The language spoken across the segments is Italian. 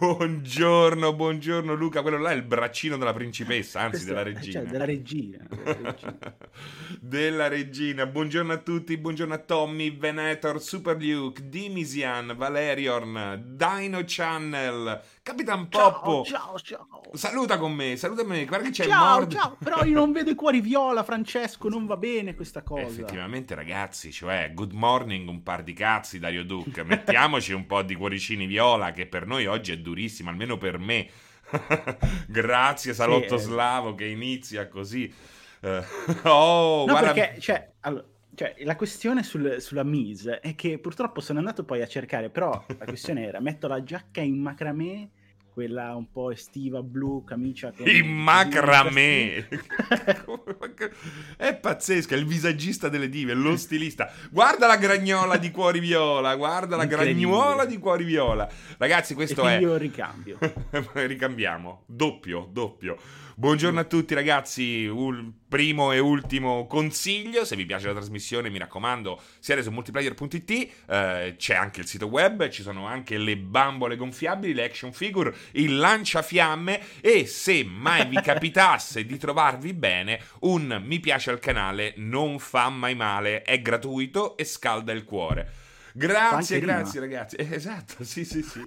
Buongiorno, buongiorno Luca. Quello là è il braccino della principessa, anzi della eh, regina. Cioè, della regina. della regina. della regina. Buongiorno a tutti, buongiorno a Tommy, Venator, Super Luke, Dimisian, Valerion, Dino Channel, Capitan Poppo. Ciao, ciao, ciao. Saluta con me, saluta me. Guarda che c'è il Ciao, Mord. ciao. Però io non vedo i cuori viola, Francesco, non va bene questa cosa. Effettivamente, ragazzi, cioè, good morning, un par di cazzi, Dario Duke. Mettiamoci un po' di cuoricini viola, che per noi oggi è durissimo, almeno per me. Grazie, Salotto eh. Slavo, che inizia così. Eh, oh, No, guarda. perché, cioè, allora, cioè, la questione sul- sulla Mise è che purtroppo sono andato poi a cercare, però la questione era, metto la giacca in macramè, quella un po' estiva, blu, camicia con... Il macramè è pazzesco, è il visagista delle dive, lo stilista. Guarda la gragnola di cuori viola, guarda la gragnola di cuori viola. Ragazzi, questo è io ricambio. Ricambiamo, doppio, doppio. Buongiorno a tutti ragazzi, un primo e ultimo consiglio, se vi piace la trasmissione mi raccomando siate su multiplayer.it, eh, c'è anche il sito web, ci sono anche le bambole gonfiabili, le action figure, il lanciafiamme e se mai vi capitasse di trovarvi bene, un mi piace al canale non fa mai male, è gratuito e scalda il cuore. Grazie, anche grazie ragazzi. Eh, esatto, sì, sì, sì.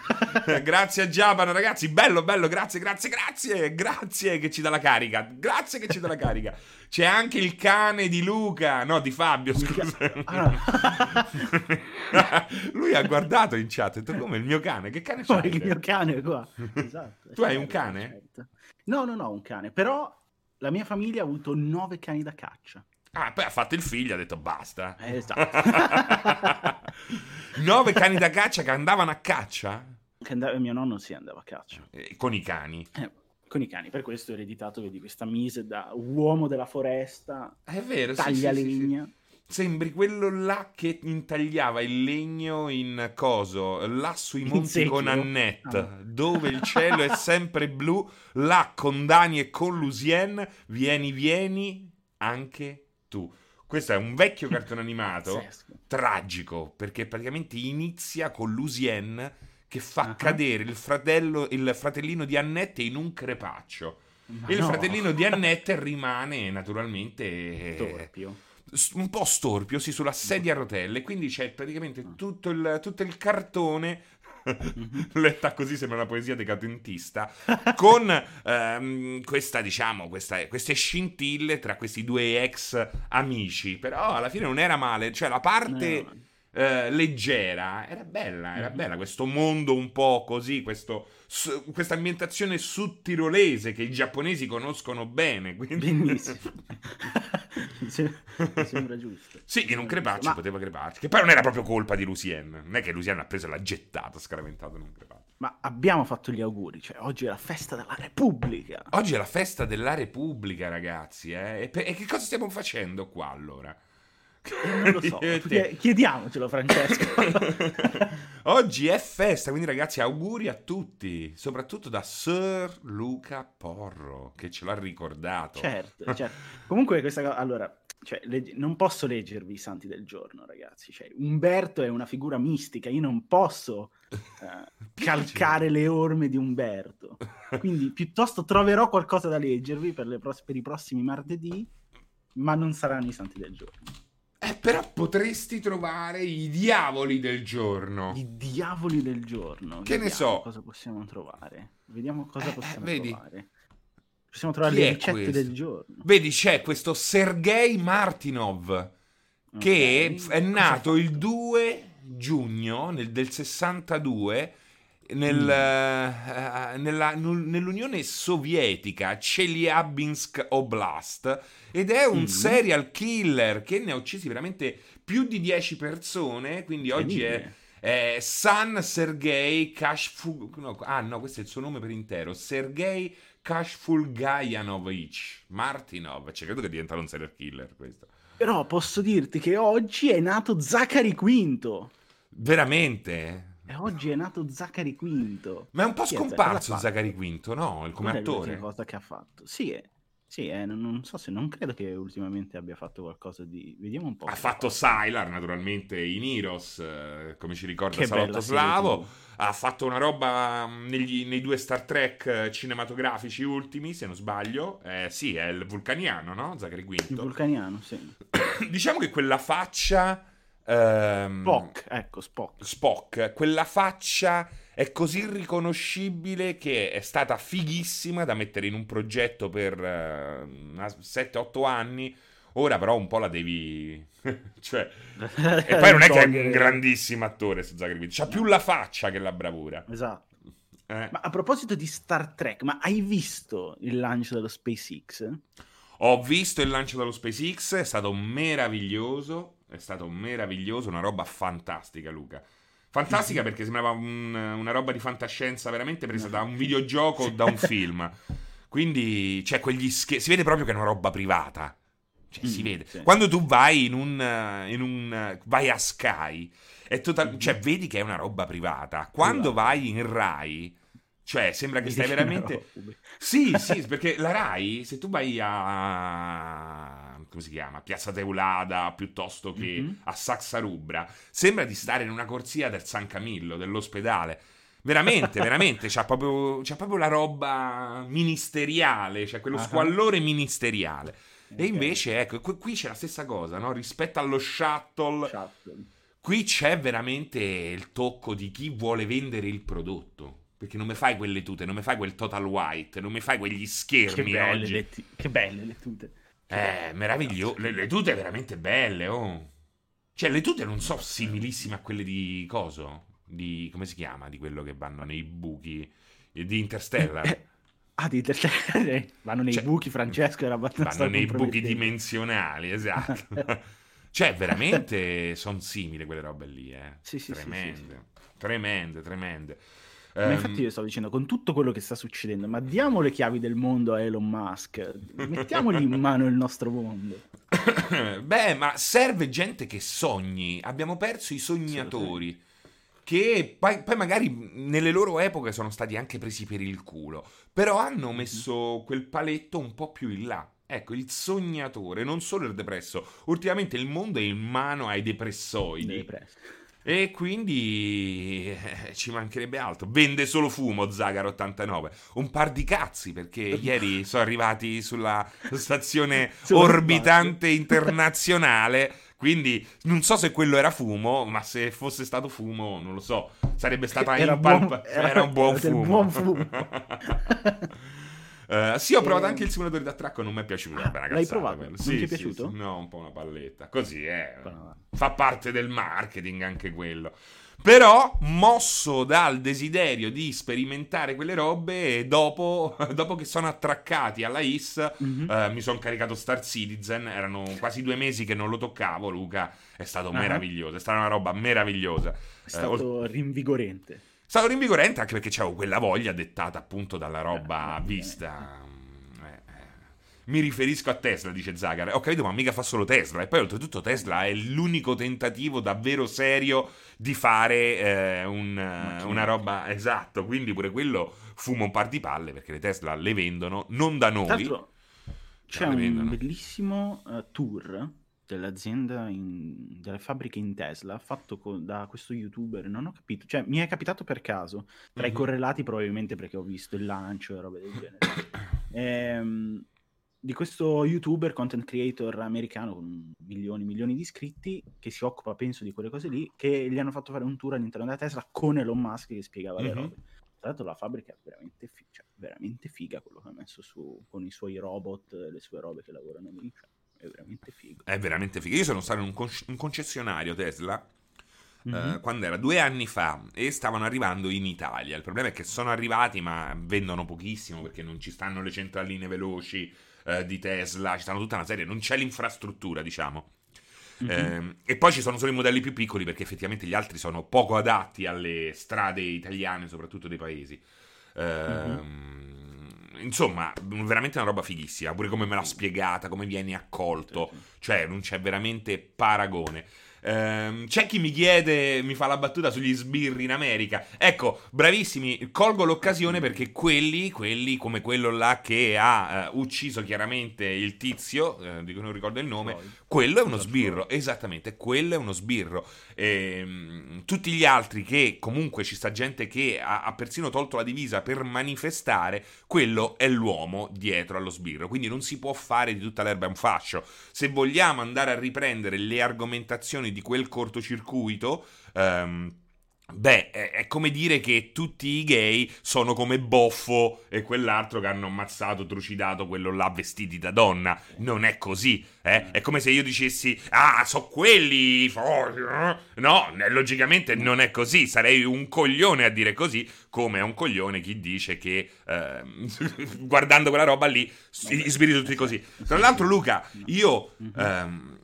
grazie a Giabano, ragazzi. Bello, bello, grazie, grazie, grazie. Grazie che ci dà la carica. Grazie che ci dà la carica. C'è anche il cane di Luca, no, di Fabio, scusa. Ah, Lui ha guardato in chat e ha detto come il mio cane? Che cane c'hai? il mio cane qua. Esatto. Tu hai un cane? certo. No, no, no, un cane. Però la mia famiglia ha avuto nove cani da caccia. Ah, poi ha fatto il figlio, ha detto basta. Eh, Esatto. Nove cani da caccia che andavano a caccia Che andava- mio nonno si andava a caccia. Eh, con i cani. Eh, con i cani, per questo ho ereditato, vedi, questa mise da uomo della foresta, È vero, sì, taglia sì, sì, sì. legna. Sembri quello là che intagliava il legno in coso, là sui monti con Annette, Ah. dove il cielo è sempre blu, là con Dani e con Lucien, vieni, vieni anche tu. Questo è un vecchio cartone animato, Pazzesco. tragico, perché praticamente inizia con Lucien che fa Ah. cadere il fratello, il fratellino di Annette in un crepaccio. Ma il no, fratellino di Annette rimane naturalmente Torpio. s- un po' storpio, sì, sulla sedia a rotelle. Quindi c'è praticamente tutto il, tutto il cartone. Letta così sembra una poesia decadentista. Con ehm, questa, diciamo, questa- queste scintille tra questi due ex amici. Però alla fine non era male. Cioè, la parte No, eh, leggera era bella. Era Mhm. bella. Questo mondo un po' così. Questo, su- questa ambientazione sudtirolese che i giapponesi conoscono bene. Quindi... Benissimo. mi, sem- mi sembra giusto. Sì, in un crepaccio Ma- poteva creparci. Che poi non era proprio colpa di Lucien. Non è che Lucien ha preso e l'ha gettato, scaraventato in un crepaccio. Ma abbiamo fatto gli auguri, cioè oggi è la festa della Repubblica. Oggi è la festa della Repubblica, ragazzi. Eh? E, pe- e che cosa stiamo facendo qua allora? Eh, non lo so, chiediamocelo Francesco. Oggi è festa, quindi ragazzi auguri a tutti, soprattutto da Sir Luca Porro, che ce l'ha ricordato. certo, certo. Comunque questa cosa, allora, cioè, legge- non posso leggervi i santi del giorno, ragazzi. Cioè, Umberto è una figura mistica, io non posso eh, calcare le orme di Umberto. Quindi piuttosto troverò qualcosa da leggervi per, le pros- per i prossimi martedì, ma non saranno i santi del giorno. Però potresti trovare i diavoli del giorno. I diavoli del giorno. Che ne Vediamo so. Cosa possiamo trovare? Vediamo cosa Eh, possiamo vedi? trovare. Possiamo trovare Chi le ricette questo? del giorno. Vedi, c'è questo Sergei Martinov. che Ok. f- è nato il fatto? 2 giugno nel- del 62 nel, Mm. eh, nella- nu- nell'Unione Sovietica, Chelyabinsk Oblast, ed è un Mm. serial killer che ne ha uccisi veramente più di 10 persone, quindi oggi è... Incredibile. è San Sergei Kashful... No, ah no, questo è il suo nome per intero. Sergei Kashfulgayanovich Martinov. Cioè, credo che diventerà un serial killer questo. Però posso dirti che oggi è nato Zachary Quinto. Veramente? E oggi è nato Zachary Quinto. Ma è un po' Chi è scomparso Zachary? Quinto, no? Il- Come Qual è attore. l'ultima cosa che ha fatto? Sì, è- Sì, eh, non, non so se non credo che ultimamente abbia fatto qualcosa di. Vediamo un po'. Ha fatto Sylar, naturalmente, in Heroes, eh, come ci ricorda Che Salotto Slavo. Ha fatto una roba mh, negli- nei due Star Trek eh, cinematografici ultimi, se non sbaglio. Eh, sì, è il vulcaniano, no? Zachary Il Quinto. vulcaniano, sì. diciamo che quella faccia... ehm, Spock, ecco, Spock. Spock, quella faccia è così riconoscibile che è stata fighissima da mettere in un progetto per eh, una- 7-8 anni. Ora però un po' la devi... cioè... E poi non è che è un grandissimo attore, sto Zachary Quinto. C'ha più la faccia che la bravura. Esatto. Eh. Ma a proposito di Star Trek, ma hai visto il lancio dello SpaceX? Ho visto il lancio dallo SpaceX, è stato meraviglioso, è stato meraviglioso, una roba fantastica, Luca. Fantastica perché sembrava un- una roba di fantascienza veramente presa da un videogioco o da un film. Quindi c'è quegli scherzi, si vede proprio che è una roba privata. Cioè, si Mm, vede. sì. Quando tu vai in un, in un vai a Sky, è total- cioè vedi che è una roba privata. Quando Privata. vai in Rai, cioè sembra che stai veramente sì, sì, perché la Rai, se tu vai a... come si chiama? Piazza Teulada, piuttosto che Mhm. a Saxarubra, sembra di stare in una corsia del San Camillo, dell'ospedale. Veramente, veramente, c'ha proprio, c'ha proprio la roba ministeriale, c'è quello Ah. squallore ministeriale. E Ok. invece, ecco, qui c'è la stessa cosa, no? Rispetto allo shuttle, Shuttle. Qui c'è veramente il tocco di chi vuole vendere il prodotto. Perché non mi fai quelle tute, non mi fai quel total white, non mi fai quegli Che schermi belle, oggi. le ti- che belle le tute. Eh, meraviglioso. Le, le tute veramente belle, oh. Cioè, le tute non so similissime a quelle di coso. Di come si chiama? Di quello che vanno nei buchi eh, di Interstellar. Eh, Ah, di terza- vanno nei Cioè, buchi, Francesco era abbastanza Vanno nei buchi dimensionali, esatto. cioè, veramente sono simili quelle robe lì, eh. Sì, sì, sì, sì, tremende, tremende, tremende. Ma Ehm, infatti io stavo dicendo, con tutto quello che sta succedendo, ma diamo le chiavi del mondo a Elon Musk, mettiamogli in mano il nostro mondo. Beh, ma serve gente che sogni. Abbiamo perso i sognatori. Che poi, poi magari nelle loro epoche sono stati anche presi per il culo. Però hanno Mhm. messo quel paletto un po' più in là. Ecco, il sognatore, non solo il depresso. Ultimamente il mondo è in mano ai depressoidi. Dei prezzi. E quindi eh, ci mancherebbe altro. Vende solo fumo Zagar 89. Un par di cazzi perché ieri sono arrivati sulla stazione orbitante internazionale. Quindi non so se quello era fumo, ma se fosse stato fumo, non lo so. Sarebbe stata Era impalpa- buon- era, era- un buon fumo. buon fumo. Eh, sì, ho provato Eh, anche il simulatore d'attracco, non mi è piaciuto. Ah, una l'hai provato? quello. Non Sì, ti è sì, piaciuto? sì. No, un po' una palletta. Così, eh. No. Fa parte del marketing anche quello. Però, mosso dal desiderio di sperimentare quelle robe, e dopo, dopo che sono attraccati alla IS, Mhm. eh, mi sono caricato Star Citizen. Erano quasi due mesi che non lo toccavo, Luca. È stato Ah. meraviglioso. È stata una roba meravigliosa. È Eh, stato rinvigorente. Stato rinvigorente anche perché c'avevo quella voglia dettata appunto dalla roba vista. Eh, eh. Mi riferisco a Tesla, dice Zagar. Ho capito, ma mica fa solo Tesla. E poi, oltretutto, Tesla è l'unico tentativo davvero serio di fare eh, un, una roba esatto. Quindi, pure quello fuma un par di palle perché le Tesla le vendono non da Tra noi. l'altro c'è le un bellissimo eh, tour dell'azienda, in- delle fabbriche in Tesla, fatto co- da questo youtuber, non ho capito, cioè mi è capitato per caso, tra i Mhm. correlati probabilmente perché ho visto il lancio e robe del genere. Ehm, di questo youtuber, content creator americano con milioni e milioni di iscritti, che si occupa, penso, di quelle cose lì, che gli hanno fatto fare un tour all'interno della Tesla con Elon Musk che spiegava le Mhm. robe. Tra l'altro la fabbrica è veramente, fi- cioè, veramente figa quello che ha messo su con i suoi robot, le sue robe che lavorano lì. cioè, è veramente figo. È veramente figo. Io sono stato in un, con- un concessionario Tesla Mhm. eh, quando era due anni fa e stavano arrivando in Italia. Il problema è che sono arrivati, ma vendono pochissimo perché non ci stanno le centraline veloci eh, di Tesla, ci stanno tutta una serie, non c'è l'infrastruttura, diciamo. Mhm. Ehm, e poi ci sono solo i modelli più piccoli perché effettivamente gli altri sono poco adatti alle strade italiane, soprattutto dei paesi. Ehm, Insomma, veramente una roba fighissima. Pure come me l'ha spiegata, come viene accolto. Cioè, non c'è veramente paragone. Ehm, c'è chi mi chiede, mi fa la battuta sugli sbirri in America. Ecco, bravissimi, colgo l'occasione perché quelli, quelli come quello là che ha uh, ucciso chiaramente il tizio, uh, di cui non ricordo il nome, quello è uno sbirro, esattamente, quello è uno sbirro. E, um, tutti gli altri che comunque ci sta gente che ha, ha persino tolto la divisa per manifestare, quello è l'uomo dietro allo sbirro. Quindi non si può fare di tutta l'erba un fascio. Se vogliamo andare a riprendere le argomentazioni di quel cortocircuito. Um, Beh, è come dire che tutti i gay sono come Boffo e quell'altro che hanno ammazzato, trucidato quello là vestiti da donna. Non è così, eh? È come se io dicessi, ah, so quelli forti. No, logicamente non è così. Sarei un coglione a dire così, come è un coglione chi dice che eh, guardando quella roba lì, i spiriti tutti così. Tra l'altro, Luca, io... Ehm,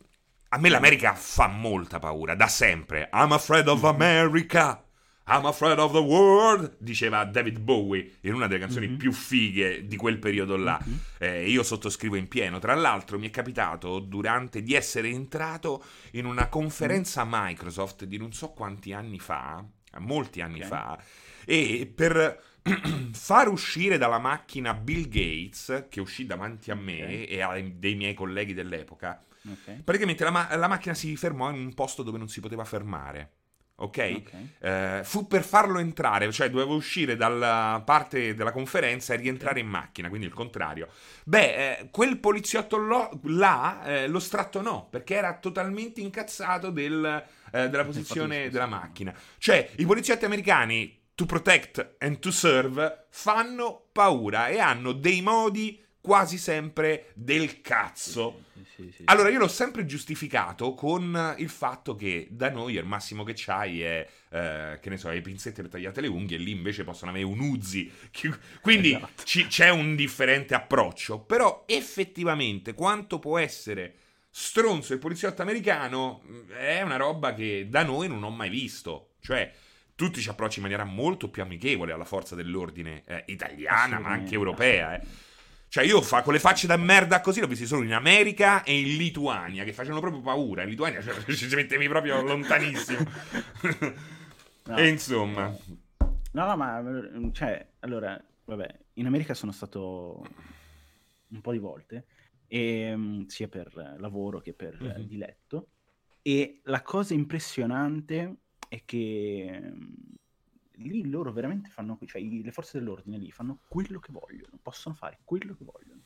a me l'America fa molta paura, da sempre. I'm afraid of America. I'm afraid of the world, diceva David Bowie in una delle canzoni mm-hmm. più fighe di quel periodo là. Mm-hmm. Eh, io sottoscrivo in pieno. Tra l'altro, mi è capitato durante di essere entrato in una conferenza mm-hmm. Microsoft di non so quanti anni fa, molti anni okay. fa, e per far uscire dalla macchina Bill Gates, che uscì davanti a me okay. e a dei miei colleghi dell'epoca, Okay. Praticamente la, ma- la, macchina si fermò in un posto dove non si poteva fermare. Ok? okay. Eh, fu per farlo entrare, cioè dovevo uscire dalla parte della conferenza e rientrare in macchina, quindi il contrario. Beh, eh, quel poliziotto lo- là eh, lo strattonò perché era totalmente incazzato del, eh, della posizione della macchina. Cioè, i poliziotti americani to protect and to serve fanno paura e hanno dei modi quasi sempre del cazzo. Sì, sì, allora, io l'ho sempre giustificato con il fatto che da noi il massimo che c'hai è, eh, che ne so, le pinzette per tagliare le unghie, e lì invece possono avere un Uzi. Quindi esatto. c- c'è un differente approccio. Però effettivamente quanto può essere stronzo il poliziotto americano mm, è una roba che da noi non ho mai visto. Cioè, tutti ci approcci in maniera molto più amichevole alla forza dell'ordine eh, italiana, ma anche europea. Eh. Cioè, io fa, con le facce da merda così l'ho visto solo in America e in Lituania, che facevano proprio paura. In Lituania cioè, ci mettevi proprio lontanissimo. no, e insomma. No, no, ma cioè, allora, vabbè, in America sono stato un po' di volte, e, mm, sia per lavoro che per mm-hmm. diletto. E la cosa impressionante è che mm, lì loro veramente fanno, cioè le forze dell'ordine lì fanno quello che vogliono, possono fare quello che vogliono.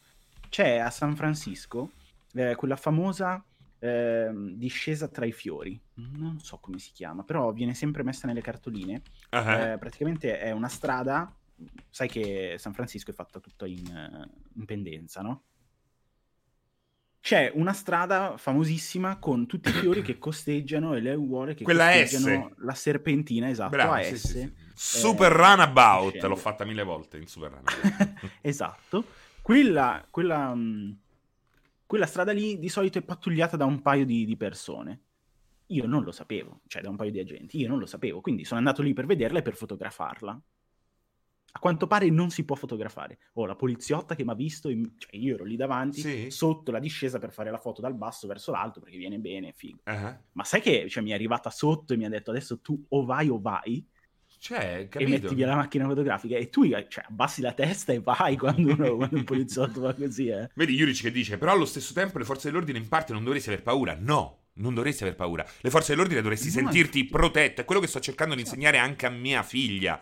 C'è a San Francisco eh, quella famosa eh, discesa tra i fiori, non so come si chiama, però viene sempre messa nelle cartoline. Uh-huh. Eh, praticamente è una strada, sai che San Francisco è fatta tutta in, uh, in pendenza, no? c'è una strada famosissima con tutti i fiori che costeggiano e le aiuole che Quella costeggiano S. la serpentina, esatto, Bravo, a sì, S. Sì, sì. Super eh, Runabout, l'ho fatta mille volte in Super Runabout. esatto. Quella, quella, mm, quella, strada lì di solito è pattugliata da un paio di, di persone. Io non lo sapevo, cioè da un paio di agenti, io non lo sapevo, quindi sono andato lì per vederla e per fotografarla a quanto pare non si può fotografare. Oh, la poliziotta che mi ha visto, in... cioè io ero lì davanti, sì. sotto la discesa per fare la foto dal basso verso l'alto, perché viene bene, figo. Uh-huh. Ma sai che cioè, mi è arrivata sotto e mi ha detto adesso tu o vai o vai? Cioè, capito? E metti via la macchina fotografica e tu cioè, abbassi la testa e vai quando, uno, quando un poliziotto va così, eh. Vedi Juric che dice, però allo stesso tempo le forze dell'ordine in parte non dovresti aver paura. No, non dovresti aver paura. Le forze dell'ordine dovresti no, sentirti protetto. È quello che sto cercando di insegnare anche a mia figlia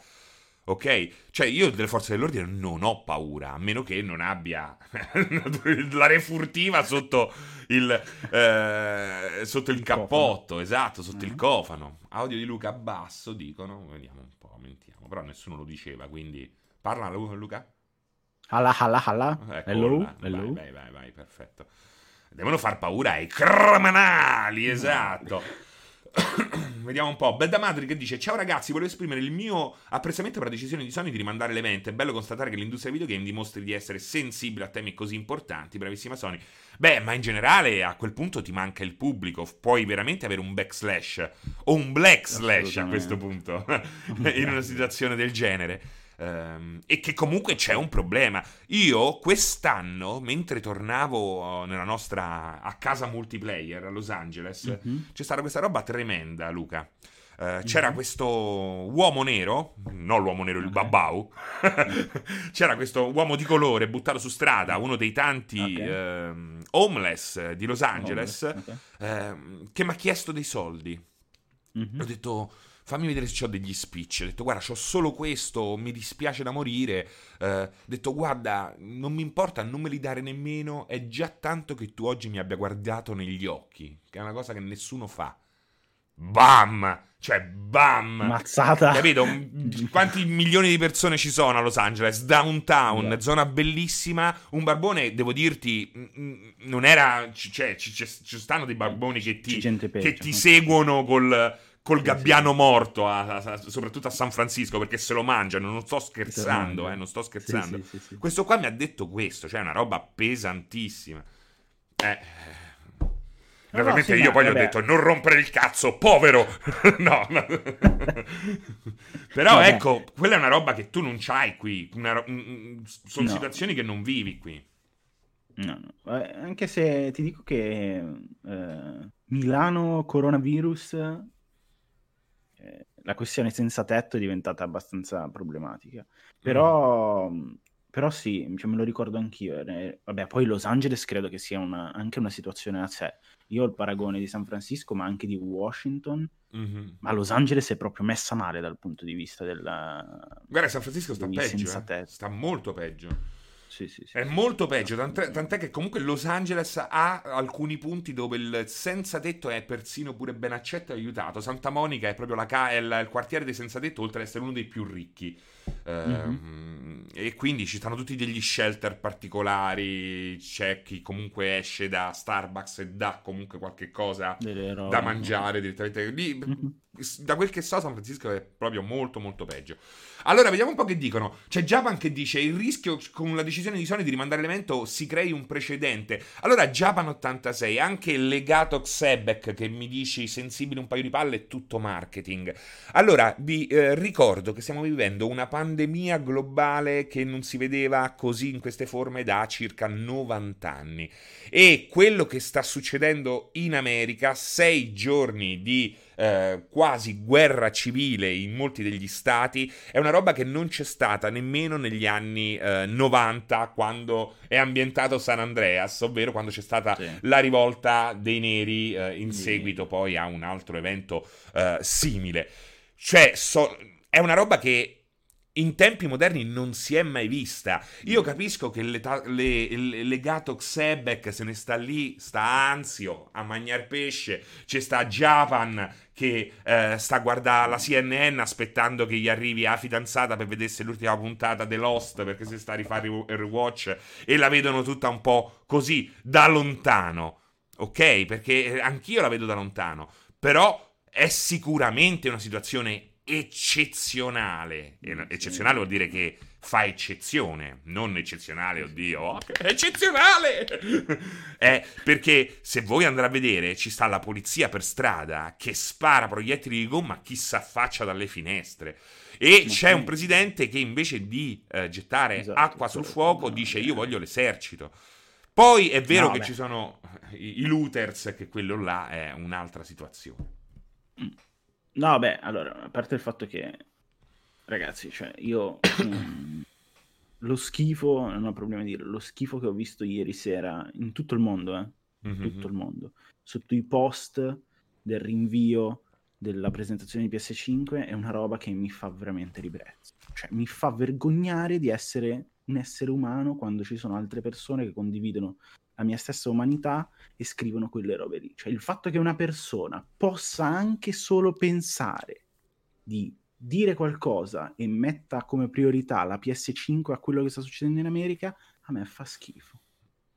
ok? Cioè io delle forze dell'ordine non ho paura, a meno che non abbia la refurtiva sotto il, eh, sotto il, il cappotto, cofano. esatto, sotto mm-hmm. il cofano. Audio di Luca basso, dicono, vediamo un po', mentiamo, però nessuno lo diceva, quindi parla Luca. Alla, alla, alla. Ecco, hello, hello. Vai, vai, vai, vai, perfetto. Devono far paura ai criminali, esatto. Vediamo un po'. Belda Madri che dice: Ciao ragazzi, volevo esprimere il mio apprezzamento per la decisione di Sony di rimandare l'evento. È bello constatare che l'industria videogame dimostri di essere sensibile a temi così importanti. Bravissima Sony. Beh, ma in generale a quel punto ti manca il pubblico. Puoi veramente avere un backslash o un black slash a questo punto in una situazione del genere. Ehm, e che comunque c'è un problema. Io quest'anno, mentre tornavo nella nostra a casa multiplayer a Los Angeles, mm-hmm. c'è stata questa roba tremenda, Luca. Uh, c'era mm-hmm. questo uomo nero, non l'uomo nero, il okay. babau, c'era questo uomo di colore buttato su strada, uno dei tanti okay. uh, homeless di Los Angeles, okay. uh, che mi ha chiesto dei soldi. Mm-hmm. Ho detto, fammi vedere se ho degli spicci. Ho detto, guarda, ho solo questo, mi dispiace da morire. ho detto, guarda, non mi importa, non me li dare nemmeno, è già tanto che tu oggi mi abbia guardato negli occhi, che è una cosa che nessuno fa. Bam! Cioè, bam! Mazzata! Capito? Quanti milioni di persone ci sono a Los Angeles? Downtown, yeah. zona bellissima. Un barbone, devo dirti, non era... Cioè, ci, ci, ci stanno dei barboni che ti, che ti seguono col, col gabbiano morto, a, a, soprattutto a San Francisco, perché se lo mangiano. Non sto scherzando, eh, non sto scherzando. Sì, sì, questo qua mi ha detto questo, cioè è una roba pesantissima. Eh... Naturalmente no, sì, io poi gli ho detto non rompere il cazzo, povero. no, no. Però vabbè. ecco, quella è una roba che tu non c'hai qui. Ro- sono no. situazioni che non vivi qui. No, no. Eh, anche se ti dico che eh, Milano coronavirus, eh, la questione senza tetto è diventata abbastanza problematica. Però mm. Però sì, cioè me lo ricordo anch'io. Eh, vabbè, poi Los Angeles credo che sia una, anche una situazione a sé. Io ho il paragone di San Francisco, ma anche di Washington. Mm-hmm. Ma Los Angeles è proprio messa male dal punto di vista della... Guarda, San Francisco sta peggio, eh. sta molto peggio. Sì, sì, sì, è molto peggio, tant'è, tant'è, che comunque Los Angeles ha alcuni punti dove il senza tetto è persino pure ben accetto e aiutato. Santa Monica è proprio la ca- è il, quartiere dei senza tetto, oltre ad essere uno dei più ricchi. Mm-hmm. e quindi ci stanno tutti degli shelter particolari. C'è chi comunque esce da Starbucks e dà comunque qualche cosa da mangiare direttamente. Lì, mm-hmm. Da quel che so, San Francisco è proprio molto, molto peggio. Allora, vediamo un po' che dicono. C'è Japan che dice: il rischio con la decisione di Sony di rimandare l'evento si crei un precedente. Allora, Japan 86, anche legato Xebek che mi dici sensibile un paio di palle, è tutto marketing. Allora, vi eh, ricordo che stiamo vivendo una pandemia globale che non si vedeva così in queste forme da circa 90 anni. E quello che sta succedendo in America, sei giorni di eh, quasi guerra civile in molti degli stati, è una roba che non c'è stata nemmeno negli anni eh, 90 quando è ambientato San Andreas, ovvero quando c'è stata sì. la rivolta dei neri eh, in sì. seguito poi a un altro evento eh, simile. Cioè, so, è una roba che in tempi moderni non si è mai vista. Io capisco che le, le, le, legato Xebek se ne sta lì, sta ansio a mangiare pesce, c'è sta Japan che eh, sta a guardare la CNN aspettando che gli arrivi la fidanzata per vedesse l'ultima puntata The Lost perché si sta a rifare il rewatch e la vedono tutta un po' così da lontano. Ok? Perché anch'io la vedo da lontano. Però è sicuramente una situazione eccezionale. Eccezionale vuol dire che fa eccezione, non eccezionale, oddio, oh, eccezionale! eh, perché se voi andrete a vedere, ci sta la polizia per strada che spara proiettili di gomma chi si affaccia dalle finestre. E c'è un presidente che invece di eh, gettare esatto, acqua sul fuoco dice io voglio l'esercito. Poi è vero no, che beh. ci sono i, i looters, che quello là è un'altra situazione. Mm. No, beh, allora, a parte il fatto che, ragazzi, cioè, io mm, lo schifo, non ho problema a dire, lo schifo che ho visto ieri sera in tutto il mondo, eh, in mm-hmm. tutto il mondo, sotto i post del rinvio della presentazione di PS5 è una roba che mi fa veramente ribrezzo. Cioè, mi fa vergognare di essere un essere umano quando ci sono altre persone che condividono la mia stessa umanità e scrivono quelle robe lì. Cioè il fatto che una persona possa anche solo pensare di dire qualcosa e metta come priorità la PS5 a quello che sta succedendo in America, a me fa schifo.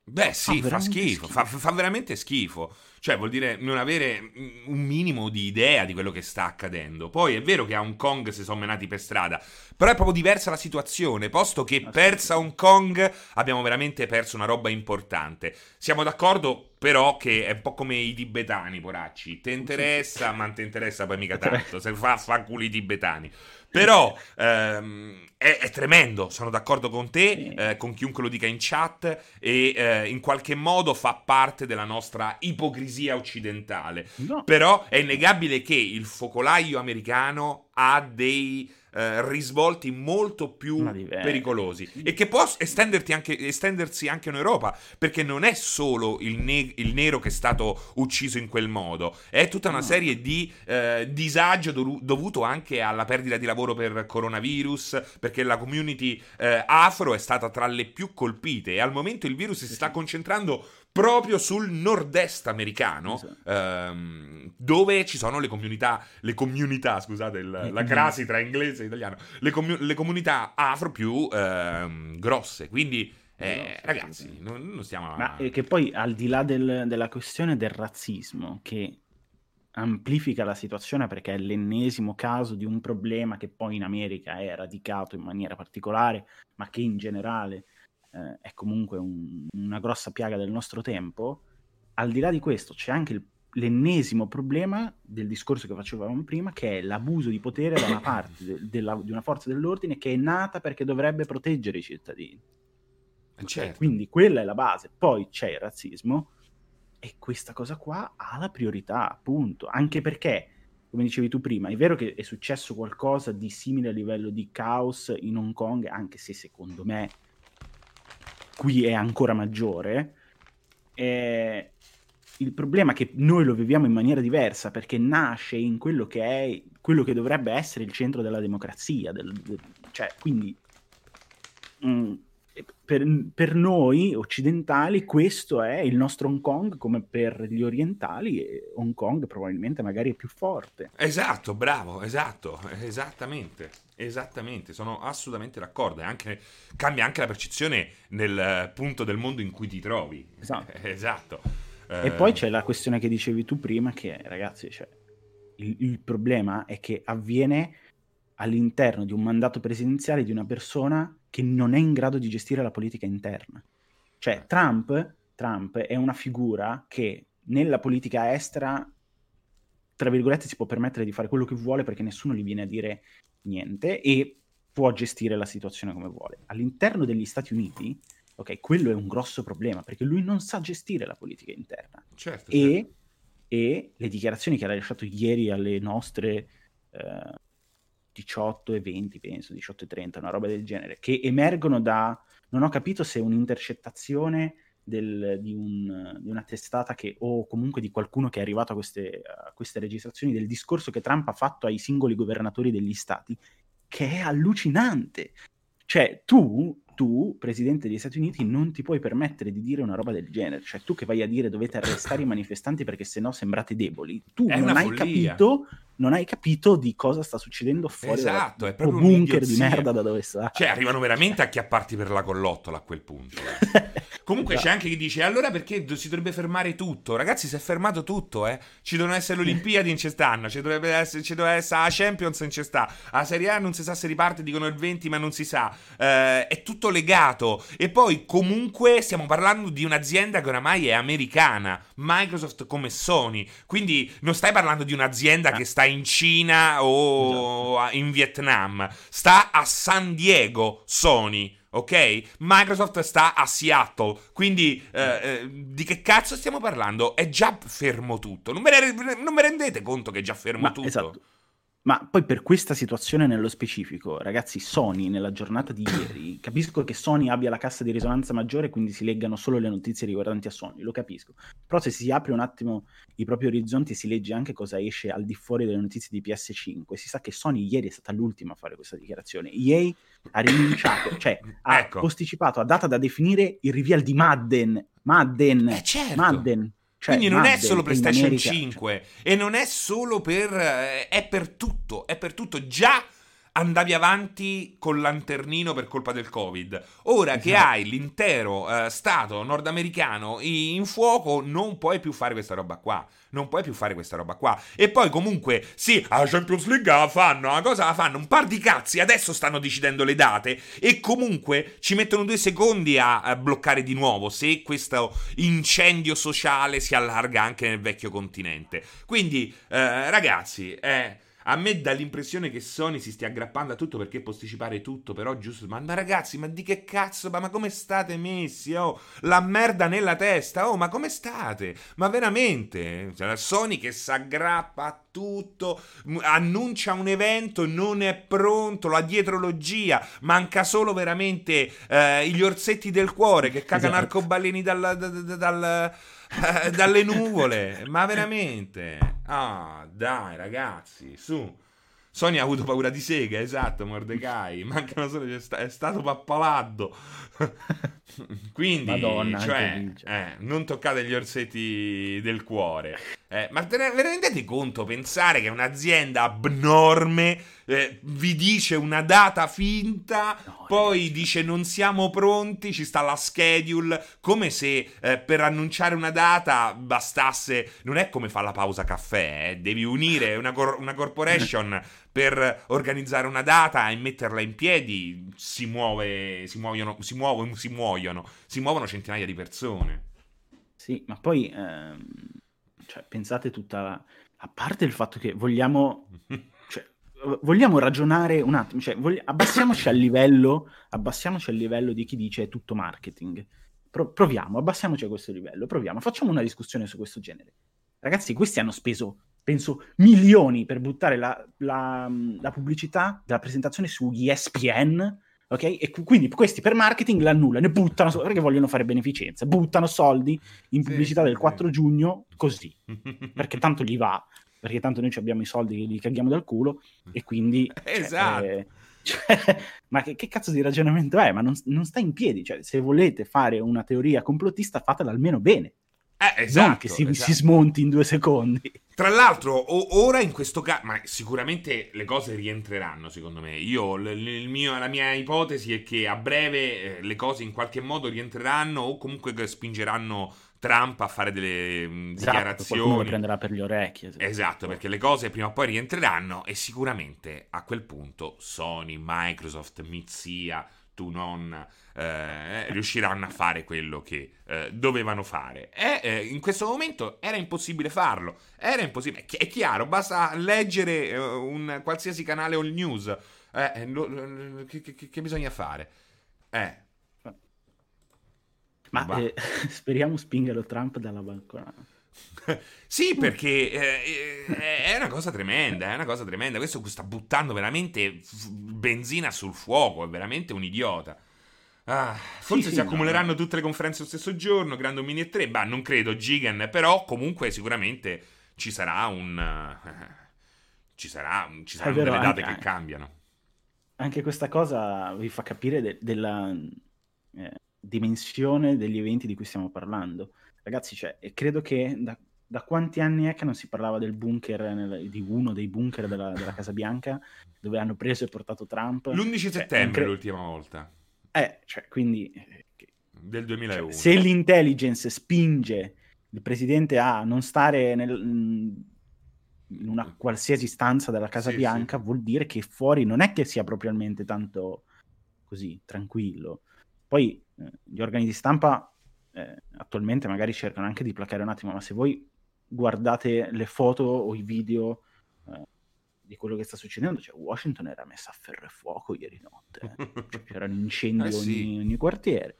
Beh, sì, fa, fa schifo, schifo. Fa, fa, veramente schifo. Cioè, vuol dire non avere un minimo di idea di quello che sta accadendo. Poi è vero che a Hong Kong si sono menati per strada, però è proprio diversa la situazione, posto che persa Hong Kong abbiamo veramente perso una roba importante. Siamo d'accordo, però, che è un po' come i tibetani, poracci. Ti interessa, ma non ti interessa poi mica tanto. Se fa, fa culi tibetani. Però ehm, è, è, tremendo, sono d'accordo con te, eh, con chiunque lo dica in chat, e eh, in qualche modo fa parte della nostra ipocrisia occidentale. No. Però è innegabile che il focolaio americano ha dei eh, risvolti molto più pericolosi. E che può anche, estendersi anche in Europa perché non è solo il, ne- il, nero che è stato ucciso in quel modo. È tutta una serie di eh, disagio do- dovuto anche alla perdita di lavoro per coronavirus perché la community eh, afro è stata tra le più colpite. E al momento il virus si sta concentrando proprio sul nord-est americano, esatto. ehm, dove ci sono le comunità, le comunità, scusate, il, la crasi tra inglese e italiano, le, comu- le comunità afro più ehm, grosse. Quindi, eh, ragazzi, non, non, stiamo... Ma che poi, al di là del, della questione del razzismo, che amplifica la situazione perché è l'ennesimo caso di un problema che poi in America è radicato in maniera particolare, ma che in generale eh, è comunque un, una grossa piaga del nostro tempo, al di là di questo c'è anche il, l'ennesimo problema del discorso che facevamo prima, che è l'abuso di potere da una parte de, della, di una forza dell'ordine che è nata perché dovrebbe proteggere i cittadini. Eh, certo. Quindi quella è la base. Poi c'è il razzismo e questa cosa qua ha la priorità, appunto, anche perché come dicevi tu prima, è vero che è successo qualcosa di simile a livello di caos in Hong Kong, anche se secondo me qui è ancora maggiore. Eh, il problema è che noi lo viviamo in maniera diversa perché nasce in quello che è quello che dovrebbe essere il centro della democrazia. Del, del, cioè, quindi mh, mm, per, per, noi occidentali questo è il nostro Hong Kong come per gli orientali Hong Kong probabilmente magari è più forte. Esatto, bravo, esatto, esattamente, esattamente, sono assolutamente d'accordo e anche, cambia anche la percezione nel punto del mondo in cui ti trovi. Esatto. esatto. E eh... poi c'è la questione che dicevi tu prima che ragazzi, cioè, il, il problema è che avviene all'interno di un mandato presidenziale di una persona che non è in grado di gestire la politica interna. Cioè, eh. Trump, Trump è una figura che nella politica estera, tra virgolette, si può permettere di fare quello che vuole perché nessuno gli viene a dire niente e può gestire la situazione come vuole. All'interno degli Stati Uniti, ok, quello è un grosso problema perché lui non sa gestire la politica interna. Certo, e, certo. e le dichiarazioni che ha lasciato ieri alle nostre eh, 18 e 20, penso, 18 e 30, una roba del genere, che emergono da... Non ho capito se è un'intercettazione del, di, un, di, una testata che, o comunque di qualcuno che è arrivato a queste, a queste registrazioni del discorso che Trump ha fatto ai singoli governatori degli stati, che è allucinante. Cioè, tu tu, presidente degli Stati Uniti, non ti puoi permettere di dire una roba del genere. Cioè, tu che vai a dire dovete arrestare i manifestanti perché sennò sembrate deboli. Tu non hai, capito, non hai capito di cosa sta succedendo fuori esatto, dal è proprio bunker di merda da dove sta. Cioè, arrivano veramente a chiapparti per la collottola a quel punto. Eh. Comunque esatto. c'è anche chi dice: allora perché si dovrebbe fermare tutto? Ragazzi, si è fermato tutto, eh. Ci devono essere le Olimpiadi in cest'anno, ci dovrebbe essere, ci dovrebbe essere la Champions in cestà. La Serie A non si sa se riparte, dicono il 20, ma non si sa. Eh, è tutto legato. E poi, comunque, stiamo parlando di un'azienda che oramai è americana, Microsoft come Sony. Quindi non stai parlando di un'azienda ah. che sta in Cina o esatto. in Vietnam, sta a San Diego, Sony ok? Microsoft sta a Seattle, quindi eh, eh, di che cazzo stiamo parlando? È già fermo tutto. Non ve, ne, non rendete conto che è già fermo Ma, tutto? Esatto. Ma poi per questa situazione nello specifico, ragazzi, Sony nella giornata di ieri, capisco che Sony abbia la cassa di risonanza maggiore, quindi si leggano solo le notizie riguardanti a Sony, lo capisco. Però se si apre un attimo i propri orizzonti e si legge anche cosa esce al di fuori delle notizie di PS5, si sa che Sony ieri è stata l'ultima a fare questa dichiarazione. EA ha rinunciato, cioè ha ecco. posticipato a data da definire il reveal di Madden. Madden. Eh certo. Madden cioè, Quindi non è solo PlayStation America, 5 cioè. e non è solo per... Eh, è per tutto, è per tutto. Già andavi avanti con lanternino per colpa del Covid. Ora esatto. che hai l'intero uh, Stato nordamericano in fuoco, non puoi più fare questa roba qua. Non puoi più fare questa roba qua. E poi comunque, sì, la Champions League la fanno, la cosa la fanno, un par di cazzi, adesso stanno decidendo le date e comunque ci mettono due secondi a, a bloccare di nuovo se questo incendio sociale si allarga anche nel vecchio continente. Quindi, eh, ragazzi, eh, A me dà l'impressione che Sony si stia aggrappando a tutto perché posticipare tutto, però giusto. Ma, ma ragazzi, ma di che cazzo? Ma, ma, come state messi? Oh, la merda nella testa. Oh, ma come state? Ma veramente? Cioè, Sony che si aggrappa a tutto, annuncia un evento, non è pronto, la dietrologia, manca solo veramente eh, gli orsetti del cuore che cagano esatto. arcobaleni dal, dal, dal dalle nuvole, ma veramente. Ah, dai ragazzi, su. Sony ha avuto paura di sega, esatto, Mordecai. Mancano solo, è stato pappaladdo. Quindi, Madonna, cioè, eh, non toccate gli orsetti del cuore. Eh, ma ve ne rendete conto? Pensare che un'azienda abnorme eh, vi dice una data finta, no, poi dice non siamo pronti, ci sta la schedule, come se eh, per annunciare una data bastasse, non è come fa la pausa caffè, eh, devi unire una, cor- una corporation per organizzare una data e metterla in piedi, si muove, si muoiono, si muovono, si muoiono, si muovono centinaia di persone. Sì, ma poi ehm, cioè, pensate tutta a parte il fatto che vogliamo cioè, vogliamo ragionare un attimo, cioè, vogli... abbassiamoci al livello, abbassiamoci al livello di chi dice è tutto marketing. Pro- proviamo, abbassiamoci a questo livello, proviamo, facciamo una discussione su questo genere. Ragazzi, questi hanno speso penso, milioni per buttare la, la, la pubblicità della presentazione su ESPN, ok? E quindi questi per marketing l'annullano e buttano, perché vogliono fare beneficenza, buttano soldi in pubblicità sì, del 4 sì. giugno così, perché tanto gli va, perché tanto noi abbiamo i soldi che li caghiamo dal culo e quindi... Esatto. Eh, cioè, ma che, che, cazzo di ragionamento è? Ma non, non sta in piedi. Cioè, se volete fare una teoria complottista, fatela almeno bene. Eh, esatto, non che si, esatto. si, smonti in due secondi. Tra l'altro, ora in questo caso, ma sicuramente le cose rientreranno, secondo me. Io, mio, la mia ipotesi è che a breve eh, le cose in qualche modo rientreranno o comunque spingeranno Trump a fare delle mh, mm, esatto, dichiarazioni. lo prenderà per le orecchie. Esatto. esatto, perché le cose prima o poi rientreranno e sicuramente a quel punto Sony, Microsoft, Mizia, tu non eh, riusciranno a fare quello che eh, dovevano fare. E eh, in questo momento era impossibile farlo. Era impossibile. È chiaro, basta leggere eh, un qualsiasi canale all news. Eh, lo, che, che, che, bisogna fare? Eh. Ma speriamo spingano Trump dalla balcona. Sì, perché eh, è una cosa tremenda, è una cosa tremenda. Questo sta buttando veramente benzina sul fuoco, è veramente un idiota. Ah, forse sì, si sì, accumuleranno no. tutte le conferenze lo stesso giorno, Grand Mini e 3. Bah, non credo, Gigan, però comunque sicuramente ci sarà un... Uh, ci, sarà, ci saranno vero, delle date anche, che cambiano. Anche questa cosa vi fa capire de- della eh, dimensione degli eventi di cui stiamo parlando. Ragazzi, cioè, credo che da, da, quanti anni è che non si parlava del bunker, nel, di uno dei bunker della, della Casa Bianca, dove hanno preso e portato Trump? L'11 cioè, settembre cre- l'ultima volta. Eh, cioè, quindi... Eh, Del 2001. Cioè, se l'intelligence spinge il presidente a non stare nel, in una qualsiasi stanza della Casa sì, Bianca, sì. vuol dire che fuori non è che sia propriamente tanto così tranquillo. Poi gli organi di stampa eh, attualmente magari cercano anche di placare un attimo, ma se voi guardate le foto o i video eh, di quello che sta succedendo, cioè Washington era messa a ferro e fuoco ieri notte, eh. cioè, c'erano incendi eh sì. ogni, ogni quartiere.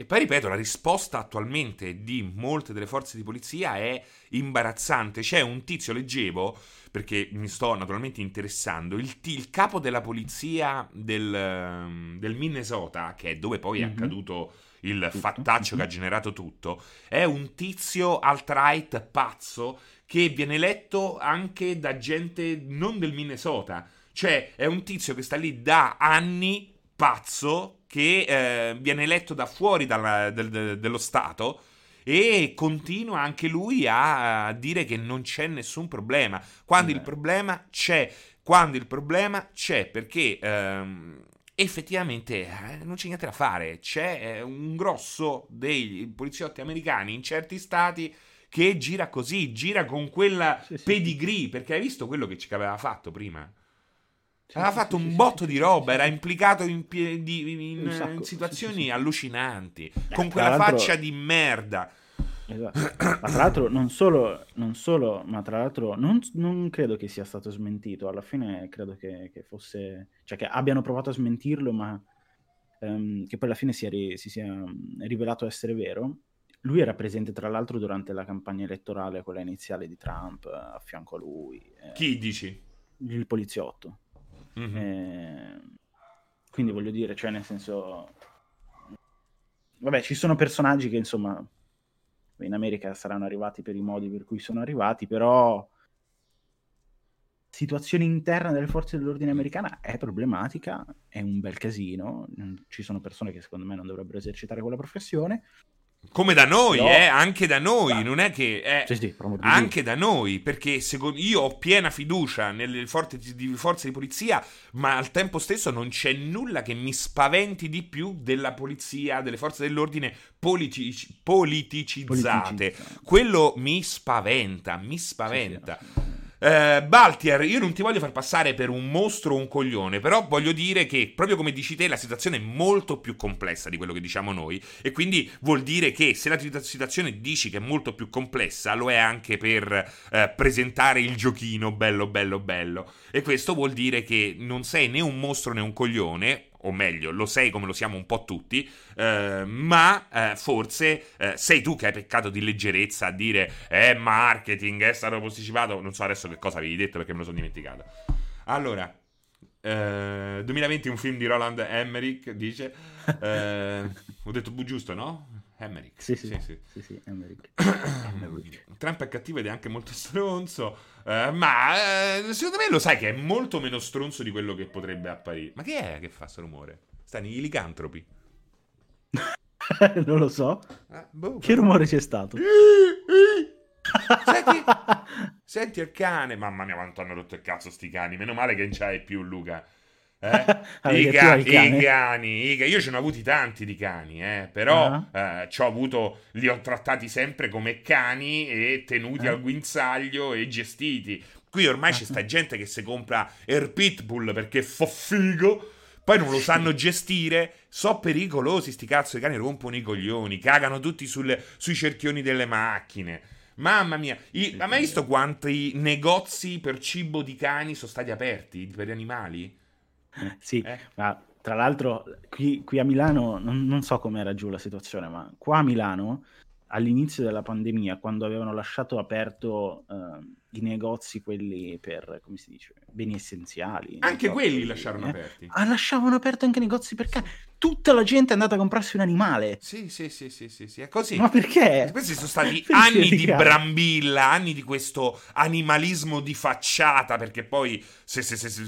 E poi ripeto, la risposta attualmente di molte delle forze di polizia è imbarazzante. C'è un tizio, leggevo, perché mi sto naturalmente interessando, il, t- il capo della polizia del, del, Minnesota, che è dove poi mm-hmm. è accaduto il tutto. fattaccio che ha generato tutto, è un tizio alt-right pazzo che viene eletto anche da gente non del Minnesota. Cioè, è un tizio che sta lì da anni, pazzo, che eh, viene eletto da fuori dalla, del, del, dello Stato e continua anche lui a dire che non c'è nessun problema. Quando eh. il problema c'è, quando il problema c'è, perché ehm, effettivamente eh, non c'è niente da fare. C'è eh, un grosso dei poliziotti americani in certi stati che gira così, gira con quella sì, sì. pedigree, perché hai visto quello che ci aveva fatto prima? Sì, aveva fatto un botto di roba, era implicato in, in, in, in situazioni allucinanti, eh, con quella faccia di merda. Esatto. Ma tra l'altro, non solo, non solo ma tra l'altro, non, non, credo che sia stato smentito. Alla fine, credo che, che, fosse, cioè che abbiano provato a smentirlo, ma um, che poi alla fine sia, si sia rivelato essere vero. Lui era presente, tra l'altro, durante la campagna elettorale, quella iniziale di Trump, a fianco a lui. Eh, Chi dici? Il poliziotto. Mm-hmm. Eh, quindi voglio dire, cioè, nel senso. Vabbè, ci sono personaggi che insomma in America saranno arrivati per i modi per cui sono arrivati, però situazione interna delle forze dell'ordine americana è problematica, è un bel casino, ci sono persone che secondo me non dovrebbero esercitare quella professione, come da noi, Però... eh, anche da noi, ah. non è che... Eh, sì, sì, anche da noi, perché secondo, io ho piena fiducia nelle forze di, forze di polizia, ma al tempo stesso non c'è nulla che mi spaventi di più della polizia, delle forze dell'ordine politici, politicizzate. Politicizzate. Quello mi spaventa, mi spaventa. Sì, eh, Baltier, io non ti voglio far passare per un mostro o un coglione, però voglio dire che, proprio come dici te, la situazione è molto più complessa di quello che diciamo noi, e quindi vuol dire che se la situazione dici che è molto più complessa, lo è anche per eh, presentare il giochino bello, bello, bello. E questo vuol dire che non sei né un mostro né un coglione, o meglio, lo sei come lo siamo un po' tutti, eh, ma eh, forse eh, sei tu che hai peccato di leggerezza a dire è marketing, è stato posticipato, non so adesso che cosa avevi detto perché me lo sono dimenticato. Allora, 2020 eh, un film di Roland Emmerich, dice, eh, ho detto bu giusto, no? Emmerich. Sì, sì, sì, sì, sì, sì Emmerich. Trump è cattivo ed è anche molto stronzo, eh, ma eh, secondo me lo sai che è molto meno stronzo di quello che potrebbe apparire. Ma che è che fa questo rumore? Stanno i licantropi. non lo so. Eh, boh, che rumore c'è stato? senti, senti il cane. Mamma mia, quanto hanno rotto il cazzo sti cani. Meno male che non c'hai più Luca. Eh? I, ca- i, cani, i ca- io ce ne ho avuti tanti di cani, eh? però uh-huh. eh, avuto, li ho trattati sempre come cani e tenuti uh-huh. al guinzaglio e gestiti. Qui ormai uh-huh. c'è sta gente che si compra Air Pitbull perché fa figo, poi non lo sanno gestire, so pericolosi sti cazzo di cani, rompono i coglioni, cagano tutti sulle, sui cerchioni delle macchine. Mamma mia, I, ma mai visto quanti negozi per cibo di cani sono stati aperti per gli animali? Sì, eh. ma tra l'altro qui, qui a Milano, non, non so com'era giù la situazione, ma qua a Milano all'inizio della pandemia, quando avevano lasciato aperto uh, i negozi, quelli per, come si dice, beni essenziali. Anche so, quelli lasciarono eh, aperti. Ah, lasciavano aperti anche i negozi per cani. Tutta la gente è andata a comprarsi un animale. Sì, sì, sì, sì, sì, sì. è così. Ma perché? Questi sono stati anni di brambilla, anni di questo animalismo di facciata, perché poi se, se, se, se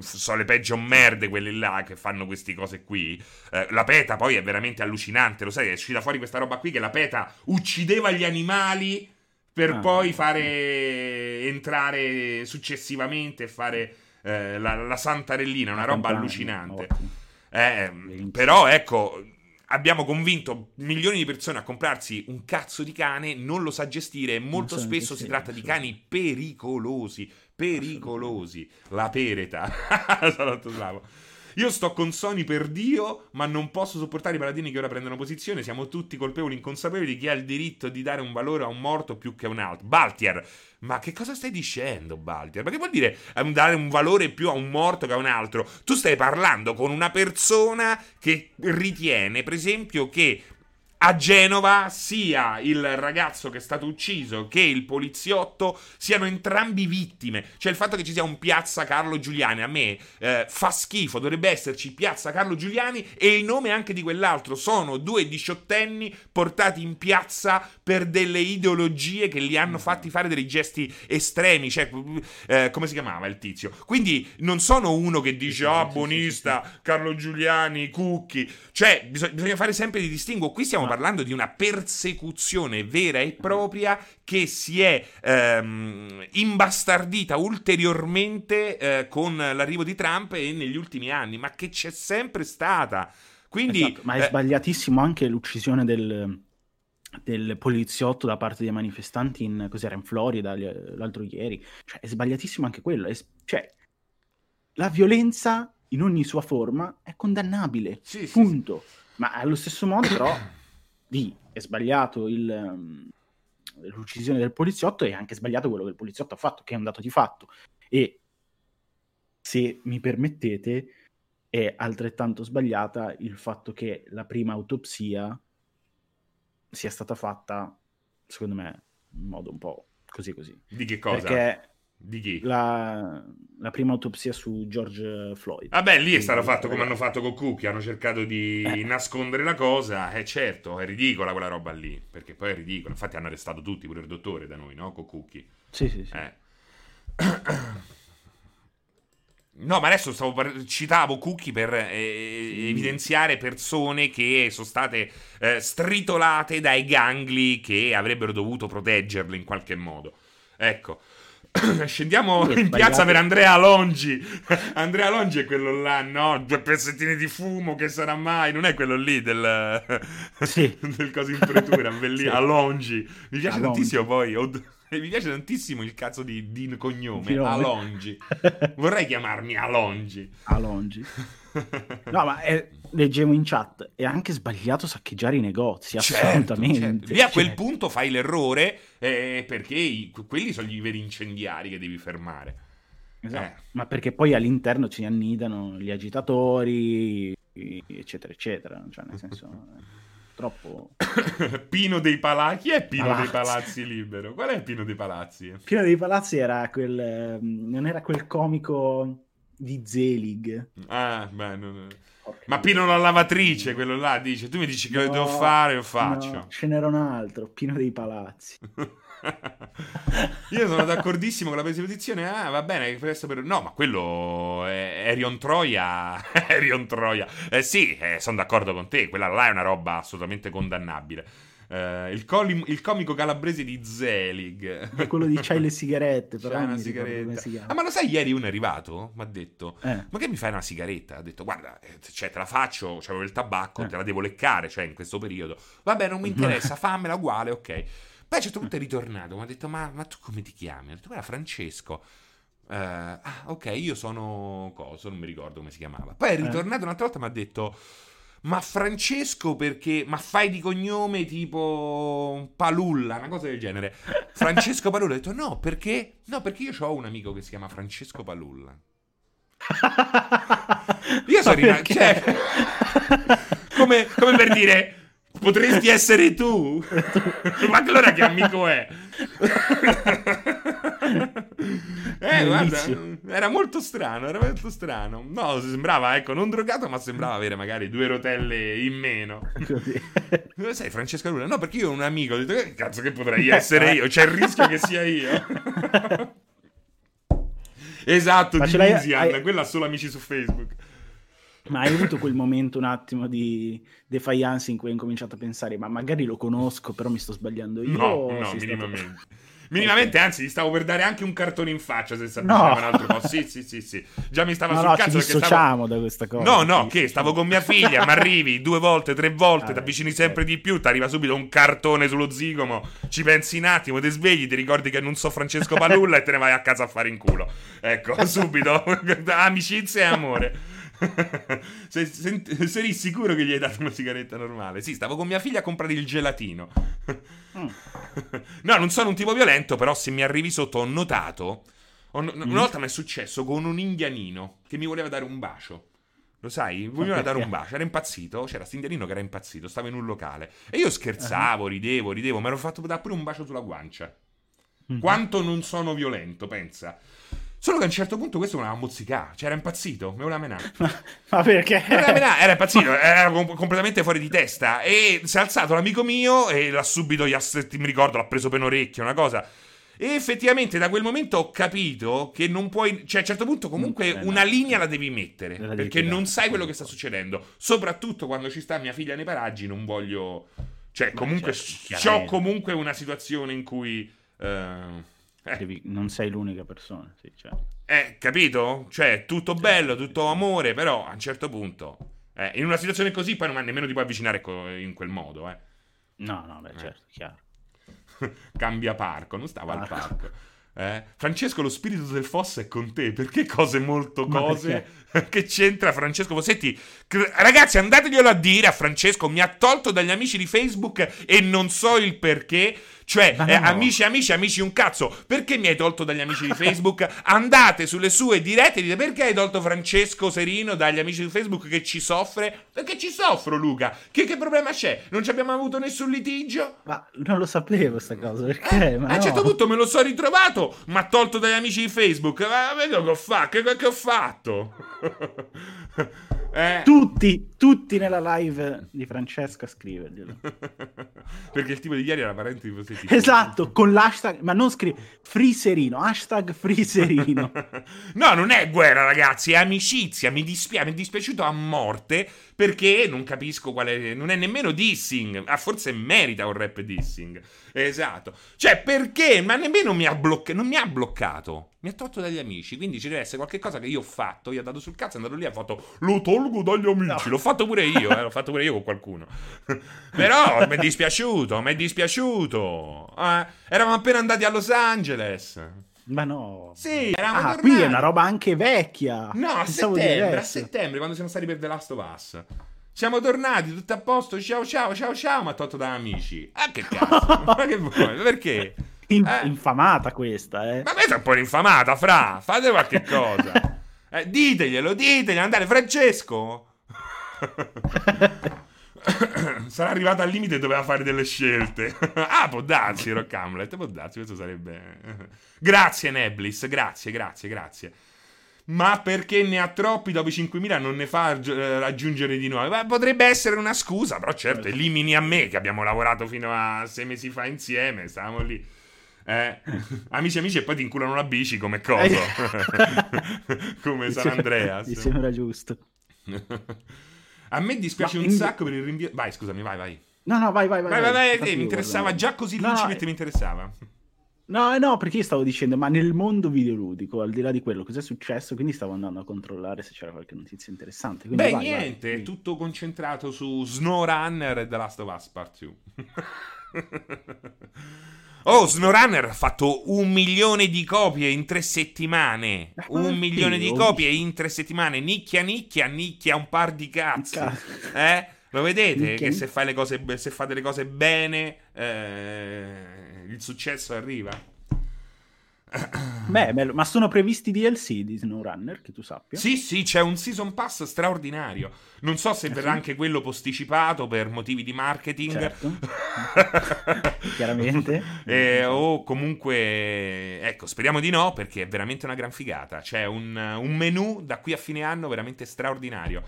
sono le peggio merde quelle là che fanno queste cose qui. Eh, la PETA poi è veramente allucinante, lo sai, è uscita fuori questa roba qui che la PETA uccideva gli animali per ah, poi fare entrare successivamente e fare eh, la, la santarellina, una roba allucinante. Eh, però ecco, abbiamo convinto milioni di persone a comprarsi un cazzo di cane, non lo sa gestire e molto spesso si tratta di cani pericolosi, pericolosi. La pereta. Salotto slavo. Io sto con Sony per Dio, ma non posso sopportare i paladini che ora prendono posizione. Siamo tutti colpevoli, inconsapevoli chi ha il diritto di dare un valore a un morto più che a un altro. Baltier, ma che cosa stai dicendo, Baltier? Ma che vuol dire ehm, dare un valore più a un morto che a un altro? Tu stai parlando con una persona che ritiene, per esempio, che a Genova sia il ragazzo che è stato ucciso che il poliziotto siano entrambi vittime. Cioè il fatto che ci sia un piazza Carlo Giuliani a me eh, fa schifo, dovrebbe esserci piazza Carlo Giuliani e il nome anche di quell'altro. Sono due diciottenni portati in piazza per delle ideologie che li hanno fatti fare dei gesti estremi. Cioè, eh, come si chiamava il tizio? Quindi non sono uno che dice ah, oh, buonista, Carlo Giuliani, Cucchi. Cioè, bisogna, bisogna fare sempre di distinguo. Qui stiamo parlando di una persecuzione vera e propria che si è ehm, imbastardita ulteriormente eh, con l'arrivo di Trump e negli ultimi anni, ma che c'è sempre stata. Quindi, esatto, ma è eh, sbagliatissimo anche l'uccisione del, del poliziotto da parte dei manifestanti in, cos'era, in Florida l'altro ieri. Cioè, è sbagliatissimo anche quello. È, cioè, la violenza in ogni sua forma è condannabile. Sì, punto. Sì, sì. Ma allo stesso modo, però, di è sbagliato il, um, l'uccisione del poliziotto e anche sbagliato quello che il poliziotto ha fatto, che è un dato di fatto. E se mi permettete, è altrettanto sbagliata il fatto che la prima autopsia sia stata fatta, secondo me, in modo un po' così così. Di che cosa? Perché di chi? La, la, prima autopsia su George Floyd. Vabbè, lì è stato fatto come hanno fatto con Cookie, hanno cercato di eh. nascondere la cosa, eh, certo, è ridicola quella roba lì, perché poi è ridicola, infatti hanno arrestato tutti, pure il dottore da noi, no? Con Cookie. Sì, sì, sì. Eh. No, ma adesso stavo par- citavo Cookie per eh, evidenziare persone che sono state eh, stritolate dai gangli che avrebbero dovuto proteggerle in qualche modo. Ecco. Scendiamo in piazza per Andrea Longi. Andrea Longi è quello là, no? Due pezzettini di fumo, che sarà mai? Non è quello lì del, sì. del coso in pretura, bellissimo. Sì. Alongi. Mi piace Alongi. tantissimo poi. Od- mi piace tantissimo il cazzo di, di cognome, Filone. Alongi. Vorrei chiamarmi Alongi. Alongi. No, ma è, leggevo in chat, è anche sbagliato saccheggiare i negozi, certo, assolutamente. Certo. Lì a quel certo. punto fai l'errore eh, perché i, quelli sono i veri incendiari che devi fermare. Esatto, eh. ma perché poi all'interno ci annidano gli agitatori, eccetera, eccetera. Cioè, nel senso... troppo... Pino dei Palazzi? Chi è Pino Palazzi. dei Palazzi libero? Qual è Pino dei Palazzi? Pino dei Palazzi era quel... Ehm, non era quel comico di Zelig. Ah, beh, non... Ma Pino la lavatrice, quello là, dice, tu mi dici che no, devo fare, lo faccio. No, ce n'era un altro, Pino dei Palazzi. Io sono d'accordissimo con la predisposizione. Ah, va bene, questo per... No, ma quello è Erion Troia. Erion Troia. Eh, sì, eh, sono d'accordo con te. Quella là è una roba assolutamente condannabile. Uh, il, coli- il, comico calabrese di Zelig. È quello di C'hai le sigarette, però. C'hai una sigaretta. Ah, ma lo sai, ieri uno è arrivato, mi ha detto, eh. ma che mi fai una sigaretta? Ha detto, guarda, eh, cioè, te la faccio, c'avevo il tabacco, eh. te la devo leccare, cioè, in questo periodo. Vabbè, non mi interessa, fammela uguale, ok. Poi a un certo punto è ritornato, mi ha detto, ma, ma, tu come ti chiami? Ho detto, guarda, Francesco. Uh, ah, ok, io sono... Cosa? Non mi ricordo come si chiamava. Poi è eh. ritornato un'altra volta e mi ha detto ma Francesco perché... Ma fai di cognome tipo Palulla, una cosa del genere. Francesco Palulla. Ho detto no, perché? No, perché io ho un amico che si chiama Francesco Palulla. Io sono rimasto... Cioè, come, come per dire... Potresti essere tu? Ma allora che amico è? eh, guarda, era molto strano, era molto strano. No, sembrava, ecco, non drogato, ma sembrava avere magari due rotelle in meno. Così. Sai, Francesca Luna? No, perché io ho un amico, ho detto, che cazzo che potrei essere io? C'è il rischio che sia io. esatto, ma di Lusian, hai... quella ha solo amici su Facebook. Ma hai avuto quel momento un attimo di defiance in cui hai incominciato a pensare, ma magari lo conosco, però mi sto sbagliando io? No, no, minimamente. Stato... Minimamente, okay. anzi, gli stavo per dare anche un cartone in faccia se si no. un altro po'. Sì, sì, sì, sì. Già mi stava no, sul no, cazzo ci stavo... da questa cosa. No, no, che stavo con mia figlia, ma arrivi due volte, tre volte, ah, ti avvicini sempre di più, ti arriva subito un cartone sullo zigomo, ci pensi un attimo, ti svegli, ti ricordi che non so Francesco Palulla e te ne vai a casa a fare in culo. Ecco, subito. Amicizia e amore. sei, sei, sicuro che gli hai dato una sigaretta normale? Sì, stavo con mia figlia a comprare il gelatino. Mm. no, non sono un tipo violento, però se mi arrivi sotto ho notato... Ho, mm. Una volta mi è successo con un indianino che mi voleva dare un bacio. Lo sai? Voleva dare un bacio, era impazzito. C'era questo indianino che era impazzito, stava in un locale. E io scherzavo, uh-huh. ridevo, ridevo, mi ero fatto dare pure un bacio sulla guancia. Mm-hmm. Quanto non sono violento, pensa. Solo che a un certo punto questo voleva mozzicare, cioè era impazzito, mi voleva menare. Ma, ma perché? Menare, era impazzito, era completamente fuori di testa. E si è alzato l'amico mio e l'ha subito, ha, mi ricordo, l'ha preso per un orecchio, una cosa. E effettivamente da quel momento ho capito che non puoi, cioè a un certo punto comunque eh, una linea la devi mettere, la perché non sai quello che sta succedendo. Soprattutto quando ci sta mia figlia nei paraggi, non voglio... Cioè comunque, certo, ho comunque una situazione in cui... Eh. Devi, non sei l'unica persona, sì, cioè. Eh, capito? Cioè, tutto bello, tutto amore, però a un certo punto... Eh, in una situazione così poi non nemmeno ti puoi avvicinare in quel modo, eh. No, no, beh, certo, eh. chiaro. Cambia parco, non stava ah. al parco. Eh? Francesco, lo spirito del fosso è con te. Perché cose molto cose? che c'entra Francesco Fossetti Ragazzi, andateglielo a dire a Francesco, mi ha tolto dagli amici di Facebook e non so il perché. Cioè, eh, no. amici, amici, amici, un cazzo. Perché mi hai tolto dagli amici di Facebook? Andate sulle sue dirette e dite perché hai tolto Francesco Serino dagli amici di Facebook che ci soffre? Perché ci soffro, Luca. Che, che problema c'è? Non ci abbiamo avuto nessun litigio? Ma non lo sapevo sta cosa, perché? Ma a un certo no. punto me lo so ritrovato, ma tolto dagli amici di Facebook. Ma vedo che ho fatto. Che, che ho fatto? eh. Tutti, tutti nella live di Francesco a scriverglielo. Perché il tipo di ieri era parente di Posetti. esatto, con l'hashtag, ma non scrivi Friserino, hashtag Friserino. no, non è guerra, ragazzi, è amicizia. Mi, dispia- mi è dispiaciuto a morte perché non capisco quale. Non è nemmeno dissing. Ah, forse merita un rap dissing. Esatto. Cioè, perché? Ma nemmeno mi ha, blocca- non mi ha bloccato. Mi ha tolto dagli amici. Quindi ci deve essere qualche cosa che io ho fatto. Io ho dato sul cazzo, è andato lì e ha fatto. Lo tolgo dagli amici. No. L'ho fatto pure io, eh, l'ho fatto pure io con qualcuno. Però mi è dispiaciuto, mi è dispiaciuto. Eh, eravamo appena andati a Los Angeles. Ma no. Sì, eravamo Ah, tornati. qui è una roba anche vecchia. No, a settembre, a settembre, quando siamo stati per The Last of Us. Siamo tornati, tutto a posto, ciao ciao ciao ciao, ma tolto da amici. Ah, che cazzo, ma che vuoi, perché? In- Eh. infamata questa, eh. Ma questa è un po' infamata, fra, fate qualche cosa. Eh, diteglielo, diteglielo, andare, Francesco. Sarà arrivato al limite e doveva fare delle scelte. ah, può darsi, Rock Hamlet, può darsi, questo sarebbe... grazie Neblis, grazie, grazie, grazie. Ma perché ne ha troppi dopo i 5.000 non ne fa eh, raggiungere di nuovi? Beh, potrebbe essere una scusa, però certo, elimini a me che abbiamo lavorato fino a sei mesi fa insieme, stavamo lì. Eh, amici amici e poi ti inculano la bici come coso. come Mi San Andreas. Mi sembra giusto. a me dispiace Ma un in- sacco per il rinvio... Vai, scusami, vai, vai. No, no, vai, vai, vai. Vai, vai, vai, Infatti eh, mi io interessava guardo- già così No, lucidamente eh, mi interessava. No, eh, no, perché io stavo dicendo, ma nel mondo videoludico, al di là di quello, cos'è successo? Quindi stavo andando a controllare se c'era qualche notizia interessante. Quindi Beh, vai, niente, vai. è tutto concentrato su SnowRunner e The Last of Us Part 2. Oh, SnowRunner ha fatto un milione di copie in tre settimane. Un sì, milione di ho copie in tre settimane. Nicchia, nicchia, nicchia un par di cazzi. Ca- Eh? Lo vedete Nicchia, che nicchia. se, fai le cose, se fate le cose bene, eh, il successo arriva. Beh, bello. ma sono previsti DLC di SnowRunner, che tu sappia? Sì, sì, c'è un season pass straordinario. Non so se Ah, verrà sì? anche quello posticipato per motivi di marketing. Certo. Chiaramente. Eh, o comunque, ecco, speriamo di no perché è veramente una gran figata. C'è un, un menu da qui a fine anno veramente straordinario.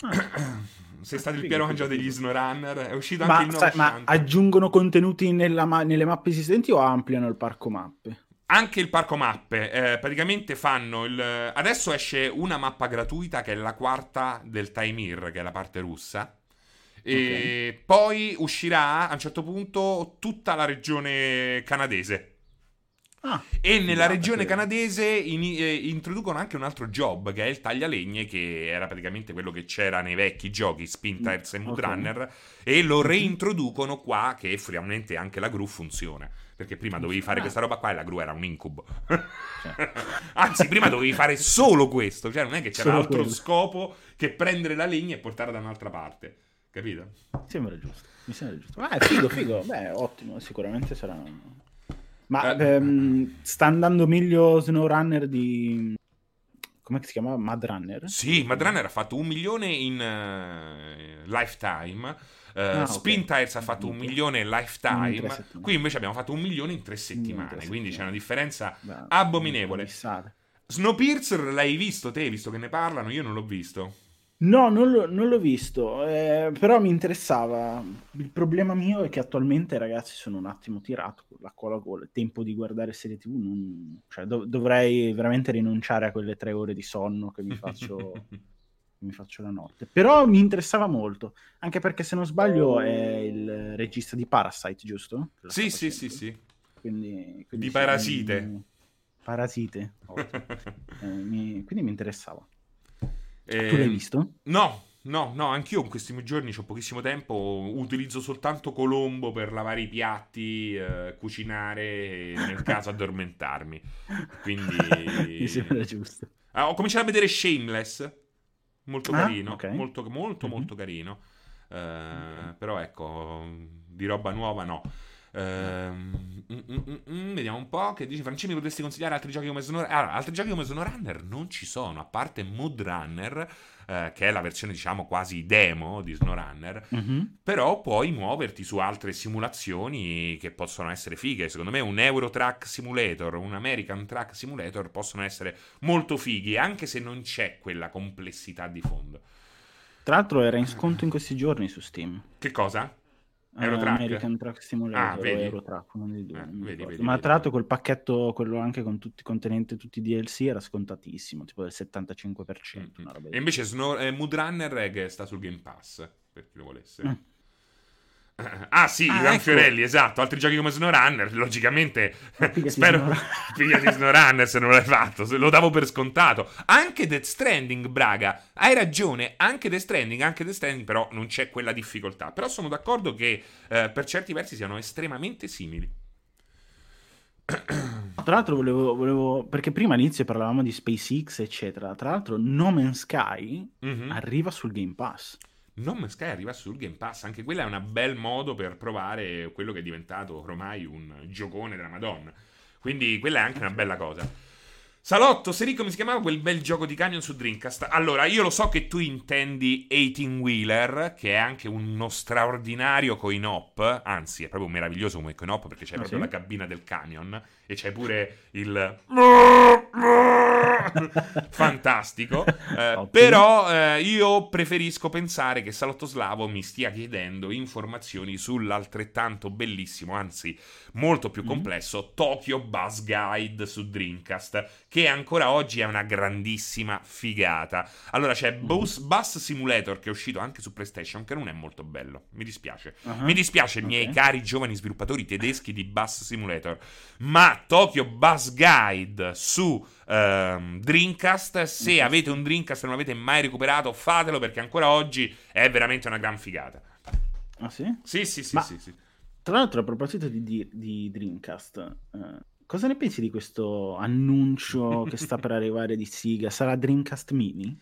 Se state il figo, piano mangiato degli. SnowRunner, è uscito Ma, anche il nuovo sai, ma aggiungono contenuti ma- nelle mappe esistenti o ampliano il parco mappe? Anche il parco mappe, eh, praticamente fanno il... Adesso esce una mappa gratuita che è la quarta del Taimir, che è la parte russa. E poi uscirà a un certo punto tutta la regione canadese. Ah, E nella regione canadese in- eh, introducono anche un altro job che è il taglialegne, che era praticamente quello che c'era nei vecchi giochi Spin Tires e Mm, Mudrunner, e lo reintroducono qua che finalmente anche la gru funziona. Perché prima dovevi fare Ah. questa roba qua e la gru era un incubo. Cioè. Anzi, prima dovevi fare solo questo, cioè non è che c'era Solo altro quello. scopo che prendere la legna e portarla da un'altra parte. Capito? Mi sembra giusto. Mi sembra giusto. Ah, è figo, figo. Beh, ottimo, sicuramente sarà. Ma Eh. ehm, sta andando meglio SnowRunner di. Come si chiama? Madrunner? Sì, Madrunner ha fatto un milione in eh, lifetime. Ah, ok. Spin Tires ha fatto un milione in In lifetime. settimane. Qui invece abbiamo fatto un milione in tre settimane. tre quindi c'è una differenza Beh, abominevole. Snowpiercer l'hai visto te, visto che ne parlano? Io non l'ho visto. No, non, l'ho- non l'ho visto, eh, però mi interessava. Il problema mio è che attualmente, ragazzi, sono un attimo tirato con la cola. Il tempo di guardare serie TV, non- cioè, dov- dovrei veramente rinunciare a quelle tre ore di sonno che mi faccio, mi faccio la notte. Però mi interessava molto, anche perché se non sbaglio è il regista di Parasite, giusto? Sì, sì, sì, sì. Quindi, quindi Di Parasite. mi- Parasite. Eh, mi- quindi mi interessava. Eh, Tu l'hai visto? No, no, no, anch'io in questi giorni ho pochissimo tempo, utilizzo soltanto Colombo per lavare i piatti, eh, cucinare e nel caso addormentarmi. Quindi... Mi sembra giusto. Ah, ho cominciato a vedere Shameless. Molto Ah, carino, ok. molto molto Mhm. molto carino. Eh, Però ecco, di roba nuova no. Ehm, mm, mm, mm, mm, vediamo un po' che dice Francesco mi potresti consigliare altri giochi come SnowRunner allora, altri giochi come SnowRunner non ci sono a parte Mood Runner eh, che è la versione diciamo quasi demo di SnowRunner Mhm. però puoi muoverti su altre simulazioni che possono essere fighe. Secondo me un Euro Truck Simulator, un American Truck Simulator possono essere molto fighi, anche se non c'è quella complessità di fondo. Tra l'altro era in sconto in questi giorni su Steam. Che cosa? Eurotruck? American Truck Simulator Ah, vedi? o Eurotruck, uno dei due, Eh, vedi, vedi, Ma tra l'altro quel pacchetto, quello anche con tutti, contenente tutti i DLC, era scontatissimo, tipo del 75%. una roba E invece Snow, eh, Mood Runner che sta sul Game Pass, per chi lo volesse. Mm. Ah sì, Ah, Ivan ecco. Fiorelli, esatto. Altri giochi come SnowRunner, logicamente. Pigliati spero. SnowRunner. Pigliati SnowRunner se non l'hai fatto. se- Lo davo per scontato. Anche Death Stranding, Braga. Hai ragione. Anche Death Stranding, anche Death Stranding, però non c'è quella difficoltà. Però sono d'accordo che eh, per certi versi siano estremamente simili. Tra l'altro volevo, volevo- perché prima all'inizio parlavamo di SpaceX, eccetera. Tra l'altro No Man's Sky Mhm. arriva sul Game Pass. No Man's Sky arriva sul Game Pass, anche quella è un bel modo per provare quello che è diventato ormai un giocone della Madonna. Quindi quella è anche una bella cosa. Salotto, Seri, come si chiamava quel bel gioco di camion su Dreamcast? Allora, io lo so che tu intendi 18 Wheeler, che è anche uno straordinario coin-op, anzi è proprio meraviglioso come coin-op perché c'è Ah, proprio sì? la cabina del camion e c'è pure il... Fantastico. Eh, però eh, io preferisco pensare che Salotto Slavo mi stia chiedendo informazioni sull'altrettanto bellissimo, anzi molto più Mhm. complesso, Tokyo Buzz Guide su Dreamcast, che ancora oggi è una grandissima figata. Allora c'è Mhm. Bus, Bus Simulator che è uscito anche su PlayStation, che non è molto bello, mi dispiace. Ah, Mi dispiace, ok. miei cari giovani sviluppatori tedeschi di Bus Simulator, ma Tokyo Buzz Guide su ehm, Dreamcast, se avete un Dreamcast e non l'avete mai recuperato, fatelo perché ancora oggi è veramente una gran figata. Ah sì? Sì, sì, sì, Ma- sì, sì. Tra l'altro, a proposito di, di- di Dreamcast, eh, cosa ne pensi di questo annuncio che sta per arrivare di Siga? Sarà Dreamcast Mini?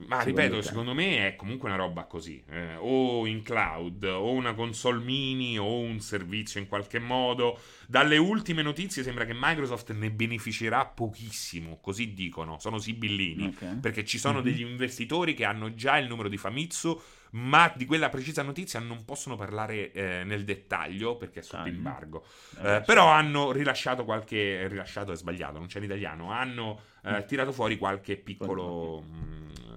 Ma Secondo ripeto, te? secondo me è comunque una roba così, eh, o in cloud, o una console mini, o un servizio in qualche modo. Dalle ultime notizie sembra che Microsoft ne beneficerà pochissimo, così dicono, sono sibillini. Ok. Perché ci sono Mhm. degli investitori che hanno già il numero di Famitsu, ma di quella precisa notizia non possono parlare eh, nel dettaglio perché è sotto embargo. Eh, Eh, però hanno rilasciato qualche. Rilasciato è sbagliato, non c'è in italiano. Hanno eh, Mm. tirato fuori qualche piccolo. mm, eh,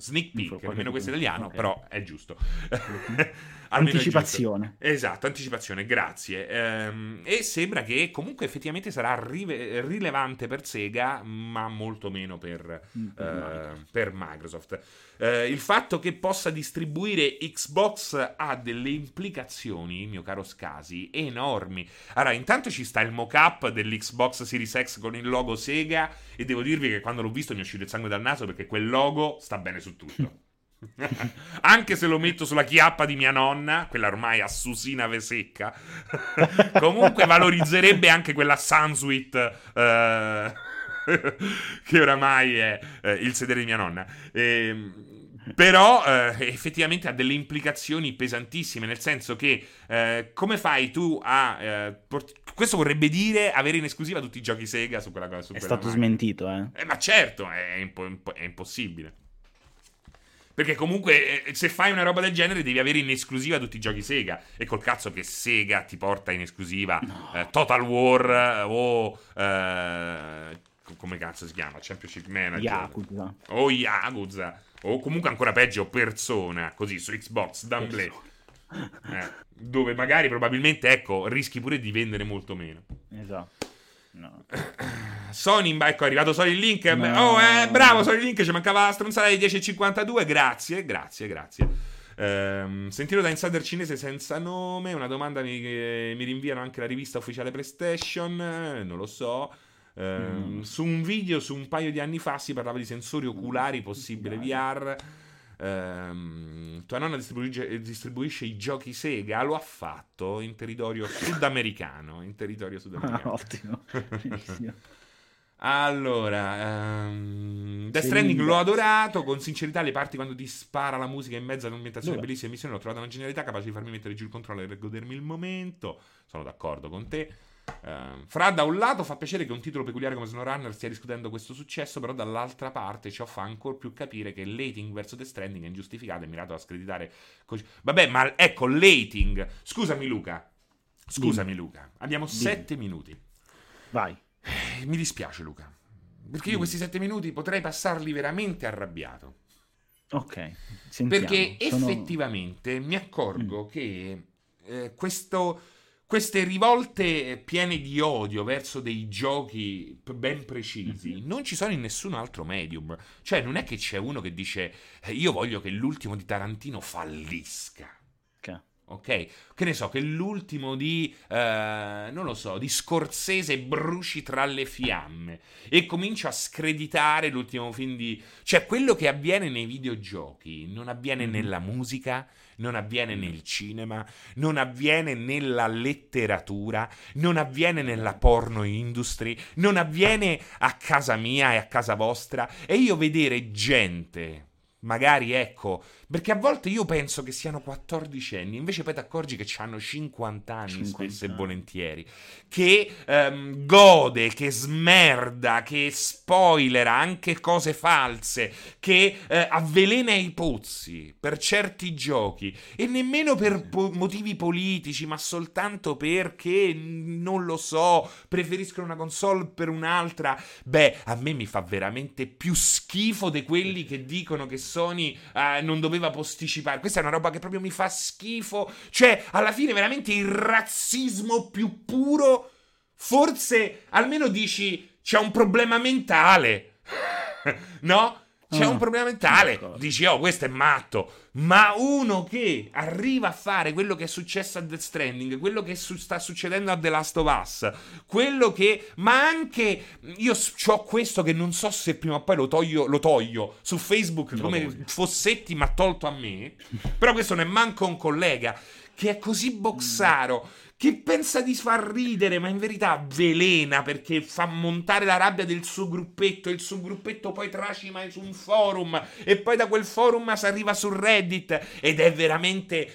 sneak peek, nemmeno questo italiano, ok. però è giusto. Anticipazione. Esatto, anticipazione, grazie. Ehm, e sembra che comunque effettivamente sarà rive- rilevante per Sega, ma molto meno per, Mm, eh, per Microsoft. Eh, il fatto che possa distribuire Xbox ha delle implicazioni, mio caro Scasi, enormi. Allora, intanto ci sta il mock-up dell'Xbox Series X con il logo Sega e devo dirvi che quando l'ho visto mi è uscito il sangue dal naso perché quel logo sta bene su tutto. Anche se lo metto sulla chiappa di mia nonna, quella ormai a susina vesecca, comunque valorizzerebbe anche quella Sunsweet eh, che oramai è eh, il sedere di mia nonna. Ehm, però eh, effettivamente ha delle implicazioni pesantissime, nel senso che eh, come fai tu a... eh, port- questo vorrebbe dire avere in esclusiva tutti i giochi Sega su quella cosa. su È quella stato macchina. smentito, eh. Eh, ma certo, è, impo- è impossibile. Perché comunque eh, se fai una roba del genere devi avere in esclusiva tutti i giochi Sega. E col cazzo che Sega ti porta in esclusiva eh, Total War eh, o... eh, co- come cazzo si chiama? Championship Manager. Yakuza. O Yakuza. O comunque ancora peggio Persona, così su Xbox, d'amblè. Eh, dove magari probabilmente, ecco, rischi pure di vendere molto meno. Esatto. No. Sony, ecco, è arrivato Sony Link. No. Oh, eh, bravo Sony Link, ci mancava la stronzata di 10.52. Grazie, grazie, grazie. Ehm, sentito da insider cinese senza nome. Una domanda mi, eh, mi rinviano anche la rivista ufficiale PlayStation. eh, non lo so. Ehm, Mm. Su un video su un paio di anni fa si parlava di sensori oculari, possibile VR. Ehm, tua nonna distribuisce, distribuisce i giochi Sega. Lo ha fatto in territorio sudamericano. In territorio Ah, sudamericano. ottimo. Benissimo. Allora, um, Death Stranding l'ho adorato, con sincerità le parti quando ti spara la musica in mezzo all'ambientazione Dove? bellissime missioni, l'ho trovata una genialità capace di farmi mettere giù il controllo e godermi il momento. Sono d'accordo con te. Uh, Fra da un lato fa piacere che un titolo peculiare come SnowRunner stia riscuotendo questo successo, però dall'altra parte ciò fa ancora più capire che l'ating verso The Stranding è ingiustificato e mirato a screditare. Co- Vabbè, ma ecco, l'ating. Scusami Luca. Scusami Dimmi. Luca. Abbiamo Dimmi. sette minuti. Vai. Eh, mi dispiace, Luca. Perché io questi sette minuti potrei passarli veramente arrabbiato. Ok, sentiamo. Perché Sono... effettivamente mi accorgo mm. che eh, questo, queste rivolte piene di odio verso dei giochi ben precisi mm-hmm. non ci sono in nessun altro medium. Cioè, non è che c'è uno che dice eh, io voglio che l'ultimo di Tarantino fallisca ok? Che ne so, che l'ultimo di, eh, non lo so, di Scorsese bruci tra le fiamme e comincia a screditare l'ultimo film di... Cioè, quello che avviene nei videogiochi non avviene mm-hmm. nella musica, non avviene nel cinema, non avviene nella letteratura, non avviene nella porno industry, non avviene a casa mia e a casa vostra. E io vedere gente magari ecco, perché a volte io penso che siano 14 anni, invece poi ti accorgi che hanno 50 anni 50 spesso e volentieri, che um, gode, che smerda, che spoilera anche cose false, che uh, avvelena i pozzi per certi giochi e nemmeno per po- motivi politici, ma soltanto perché non lo so, preferiscono una console per un'altra. Beh, a me mi fa veramente più schifo di quelli che dicono che Sony uh, non doveva posticipare. Questa è una roba che proprio mi fa schifo. Cioè, alla fine, veramente il razzismo più puro. Forse almeno dici c'è un problema mentale. no? C'è un ah, problema mentale. Dici, oh, questo è matto. Ma uno che arriva a fare quello che è successo a Death Stranding, quello che su- sta succedendo a The Last of Us, quello che. Ma anche. Io ho questo che non so se prima o poi lo toglio, lo toglio su Facebook no, come voglio. Fossetti, ma tolto a me. Però questo non è manco un collega. Che è così boxaro. Mm che pensa di far ridere, ma in verità velena perché fa montare la rabbia del suo gruppetto. E il suo gruppetto poi tracima su un forum. E poi da quel forum si arriva su Reddit. Ed è veramente.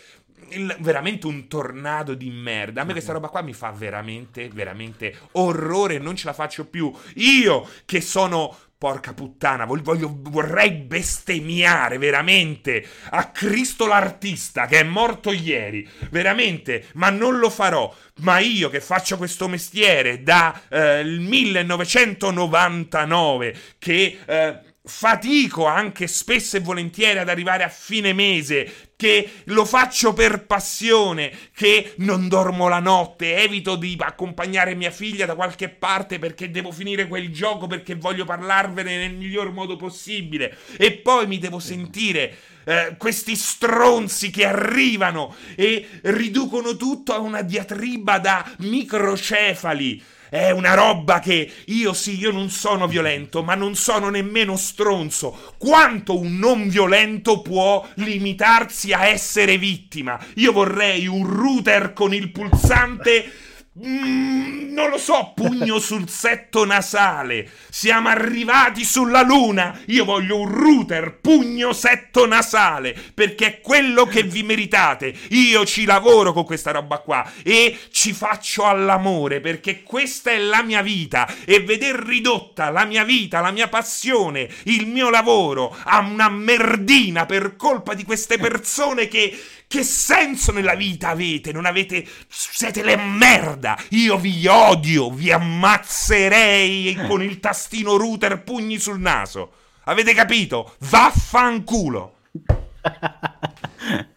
veramente un tornado di merda. A me questa roba qua mi fa veramente, veramente orrore. Non ce la faccio più. Io che sono Porca puttana, voglio, vorrei bestemmiare veramente a Cristo l'artista che è morto ieri, veramente, ma non lo farò. Ma io che faccio questo mestiere dal eh, 1999, che... Eh, fatico anche spesso e volentieri ad arrivare a fine mese, che lo faccio per passione, che non dormo la notte, evito di accompagnare mia figlia da qualche parte perché devo finire quel gioco perché voglio parlarvene nel miglior modo possibile. E poi mi devo sentire eh, questi stronzi che arrivano e riducono tutto a una diatriba da microcefali è una roba che io sì, io non sono violento, ma non sono nemmeno stronzo. Quanto un non violento può limitarsi a essere vittima? Io vorrei un router con il pulsante Mm, non lo so, pugno sul setto nasale. Siamo arrivati sulla luna. Io voglio un router, pugno setto nasale, perché è quello che vi meritate. Io ci lavoro con questa roba qua e ci faccio all'amore, perché questa è la mia vita e veder ridotta la mia vita, la mia passione, il mio lavoro a una merdina per colpa di queste persone che che senso nella vita avete? Non avete. Siete le merda! Io vi odio! Vi ammazzerei con il tastino router pugni sul naso! Avete capito? Vaffanculo!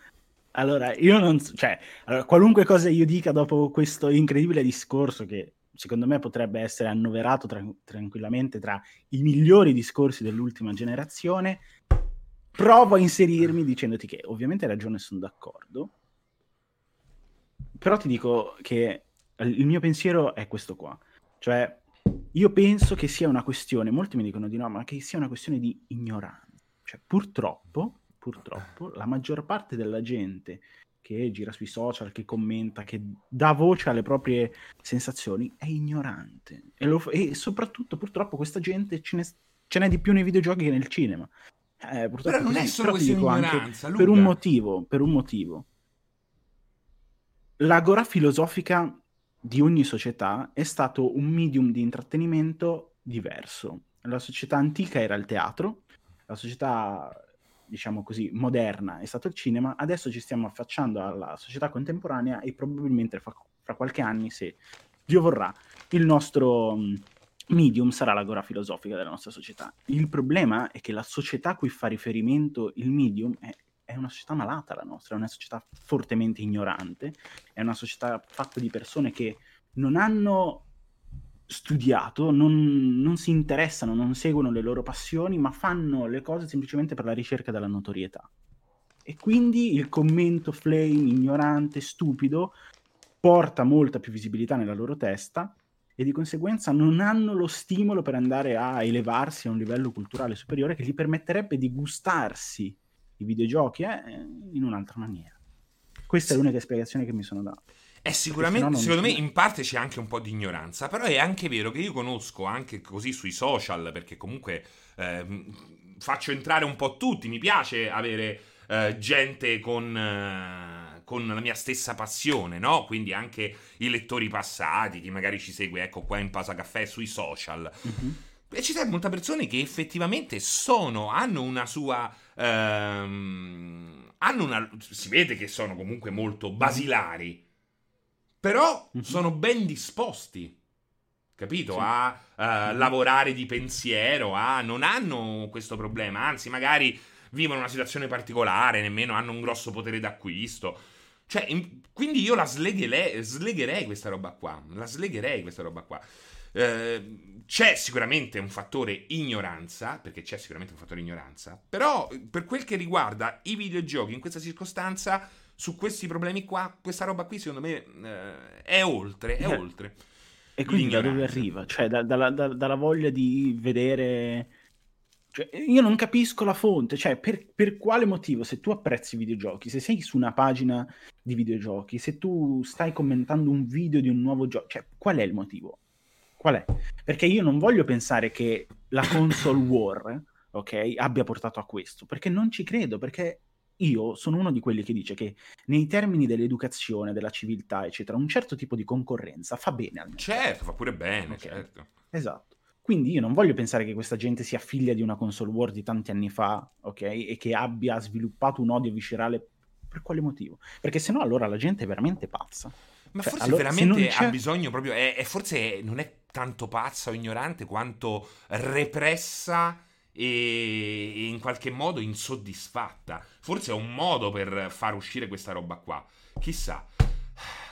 allora, io non. Cioè, allora, qualunque cosa io dica dopo questo incredibile discorso che secondo me potrebbe essere annoverato tra- tranquillamente tra i migliori discorsi dell'ultima generazione provo a inserirmi dicendoti che ovviamente hai ragione, sono d'accordo, però ti dico che il mio pensiero è questo qua, cioè io penso che sia una questione, molti mi dicono di no, ma che sia una questione di ignoranza, cioè purtroppo, purtroppo la maggior parte della gente che gira sui social, che commenta, che dà voce alle proprie sensazioni, è ignorante. E, lo, e soprattutto, purtroppo, questa gente ce n'è, ce n'è, di più nei videogiochi che nel cinema. Eh, Però non è solo questa ignoranza, per un motivo, per un motivo. L'agora filosofica di ogni società è stato un medium di intrattenimento diverso. La società antica era il teatro, la società diciamo così, moderna è stato il cinema, adesso ci stiamo affacciando alla società contemporanea e probabilmente fra, fra qualche anno, se Dio vorrà, il nostro mm, medium sarà l'agora filosofica della nostra società. Il problema è che la società a cui fa riferimento il medium è, è una società malata la nostra, è una società fortemente ignorante, è una società fatta di persone che non hanno studiato, non, non, si interessano, non seguono le loro passioni, ma fanno le cose semplicemente per la ricerca della notorietà. E quindi il commento flame, ignorante, stupido, porta molta più visibilità nella loro testa e di conseguenza non hanno lo stimolo per andare a elevarsi a un livello culturale superiore che gli permetterebbe di gustarsi i videogiochi eh, in un'altra maniera. Questa sì. è l'unica spiegazione che mi sono dato. È sicuramente, secondo me, in parte c'è anche un po' di ignoranza, però è anche vero che io conosco anche così sui social, perché comunque eh, faccio entrare un po' tutti, mi piace avere eh, gente con, eh, con, la mia stessa passione, no? Quindi anche i lettori passati, chi magari ci segue, ecco qua in Pausa Caffè sui social. Mm-hmm. E ci sono molte persone che effettivamente sono, hanno una sua... Ehm, hanno una... si vede che sono comunque molto basilari però mm-hmm. sono ben disposti, capito? Sì. A uh, lavorare di pensiero, a... non hanno questo problema, anzi magari vivono una situazione particolare, nemmeno hanno un grosso potere d'acquisto. Cioè, in... quindi io la slegherei, slegherei questa roba qua, la slegherei questa roba qua. Uh, c'è sicuramente un fattore ignoranza, perché c'è sicuramente un fattore ignoranza, però per quel che riguarda i videogiochi in questa circostanza su questi problemi qua, questa roba qui secondo me eh, è oltre, è eh. oltre. E quindi da dove arriva? Cioè da, da, da, dalla voglia di vedere... Cioè, io non capisco la fonte, cioè per, per, quale motivo se tu apprezzi i videogiochi, se sei su una pagina di videogiochi, se tu stai commentando un video di un nuovo gioco, cioè qual è il motivo? Qual è? Perché io non voglio pensare che la console war, ok, abbia portato a questo, perché non ci credo, perché io sono uno di quelli che dice che nei termini dell'educazione, della civiltà, eccetera, un certo tipo di concorrenza fa bene al Certo, fa pure bene, okay. certo. Esatto. Quindi io non voglio pensare che questa gente sia figlia di una console war di tanti anni fa, ok? E che abbia sviluppato un odio viscerale per quale motivo? Perché sennò allora la gente è veramente pazza. Ma cioè, forse allora, veramente ha bisogno proprio, è, è forse non è tanto pazza o ignorante quanto repressa e in qualche modo insoddisfatta. Forse è un modo per far uscire questa roba qua. Chissà.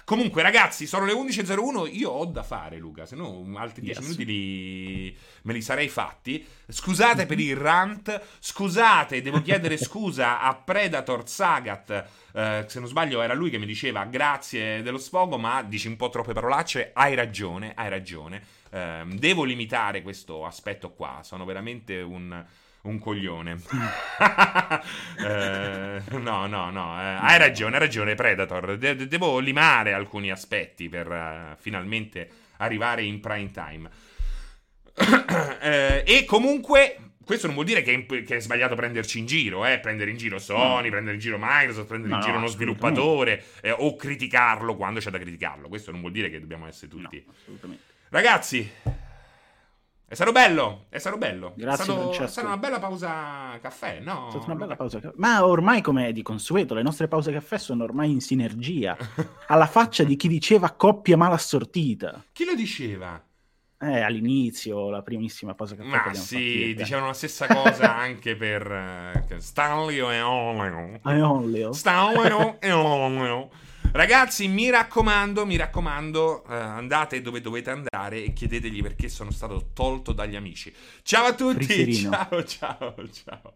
Comunque, ragazzi, sono le 11.01. Io ho da fare, Luca. Se no, altri 10 yes. minuti li... me li sarei fatti. Scusate per il rant. Scusate, devo chiedere scusa a Predator Sagat. Eh, se non sbaglio, era lui che mi diceva grazie dello sfogo, ma dici un po' troppe parolacce. Hai ragione, hai ragione. Eh, devo limitare questo aspetto qua. Sono veramente un un coglione. eh, no, no, no. Eh, hai ragione, hai ragione, Predator. De- devo limare alcuni aspetti per uh, finalmente arrivare in prime time. eh, e comunque. Questo non vuol dire che è, che è, sbagliato prenderci in giro, eh? prendere in giro Sony, no. prendere in giro Microsoft, prendere no, in giro uno sviluppatore eh, o criticarlo quando c'è da criticarlo. Questo non vuol dire che dobbiamo essere tutti. No, assolutamente. Ragazzi, è stato bello, è stato bello. Grazie, è, stato, è stata una bella pausa caffè, no? È stata una bella pausa caffè. Ma ormai, come di consueto, le nostre pause caffè sono ormai in sinergia. Alla faccia di chi diceva coppia mal assortita. Chi lo diceva? Eh, all'inizio, la primissima pausa caffè. Ma sì, dicevano la stessa cosa anche per uh, Stanley e Onleo. Stanley e Onleo. Ragazzi, mi raccomando, mi raccomando, uh, andate dove dovete andare e chiedetegli perché sono stato tolto dagli amici. Ciao a tutti, ciao, ciao, ciao.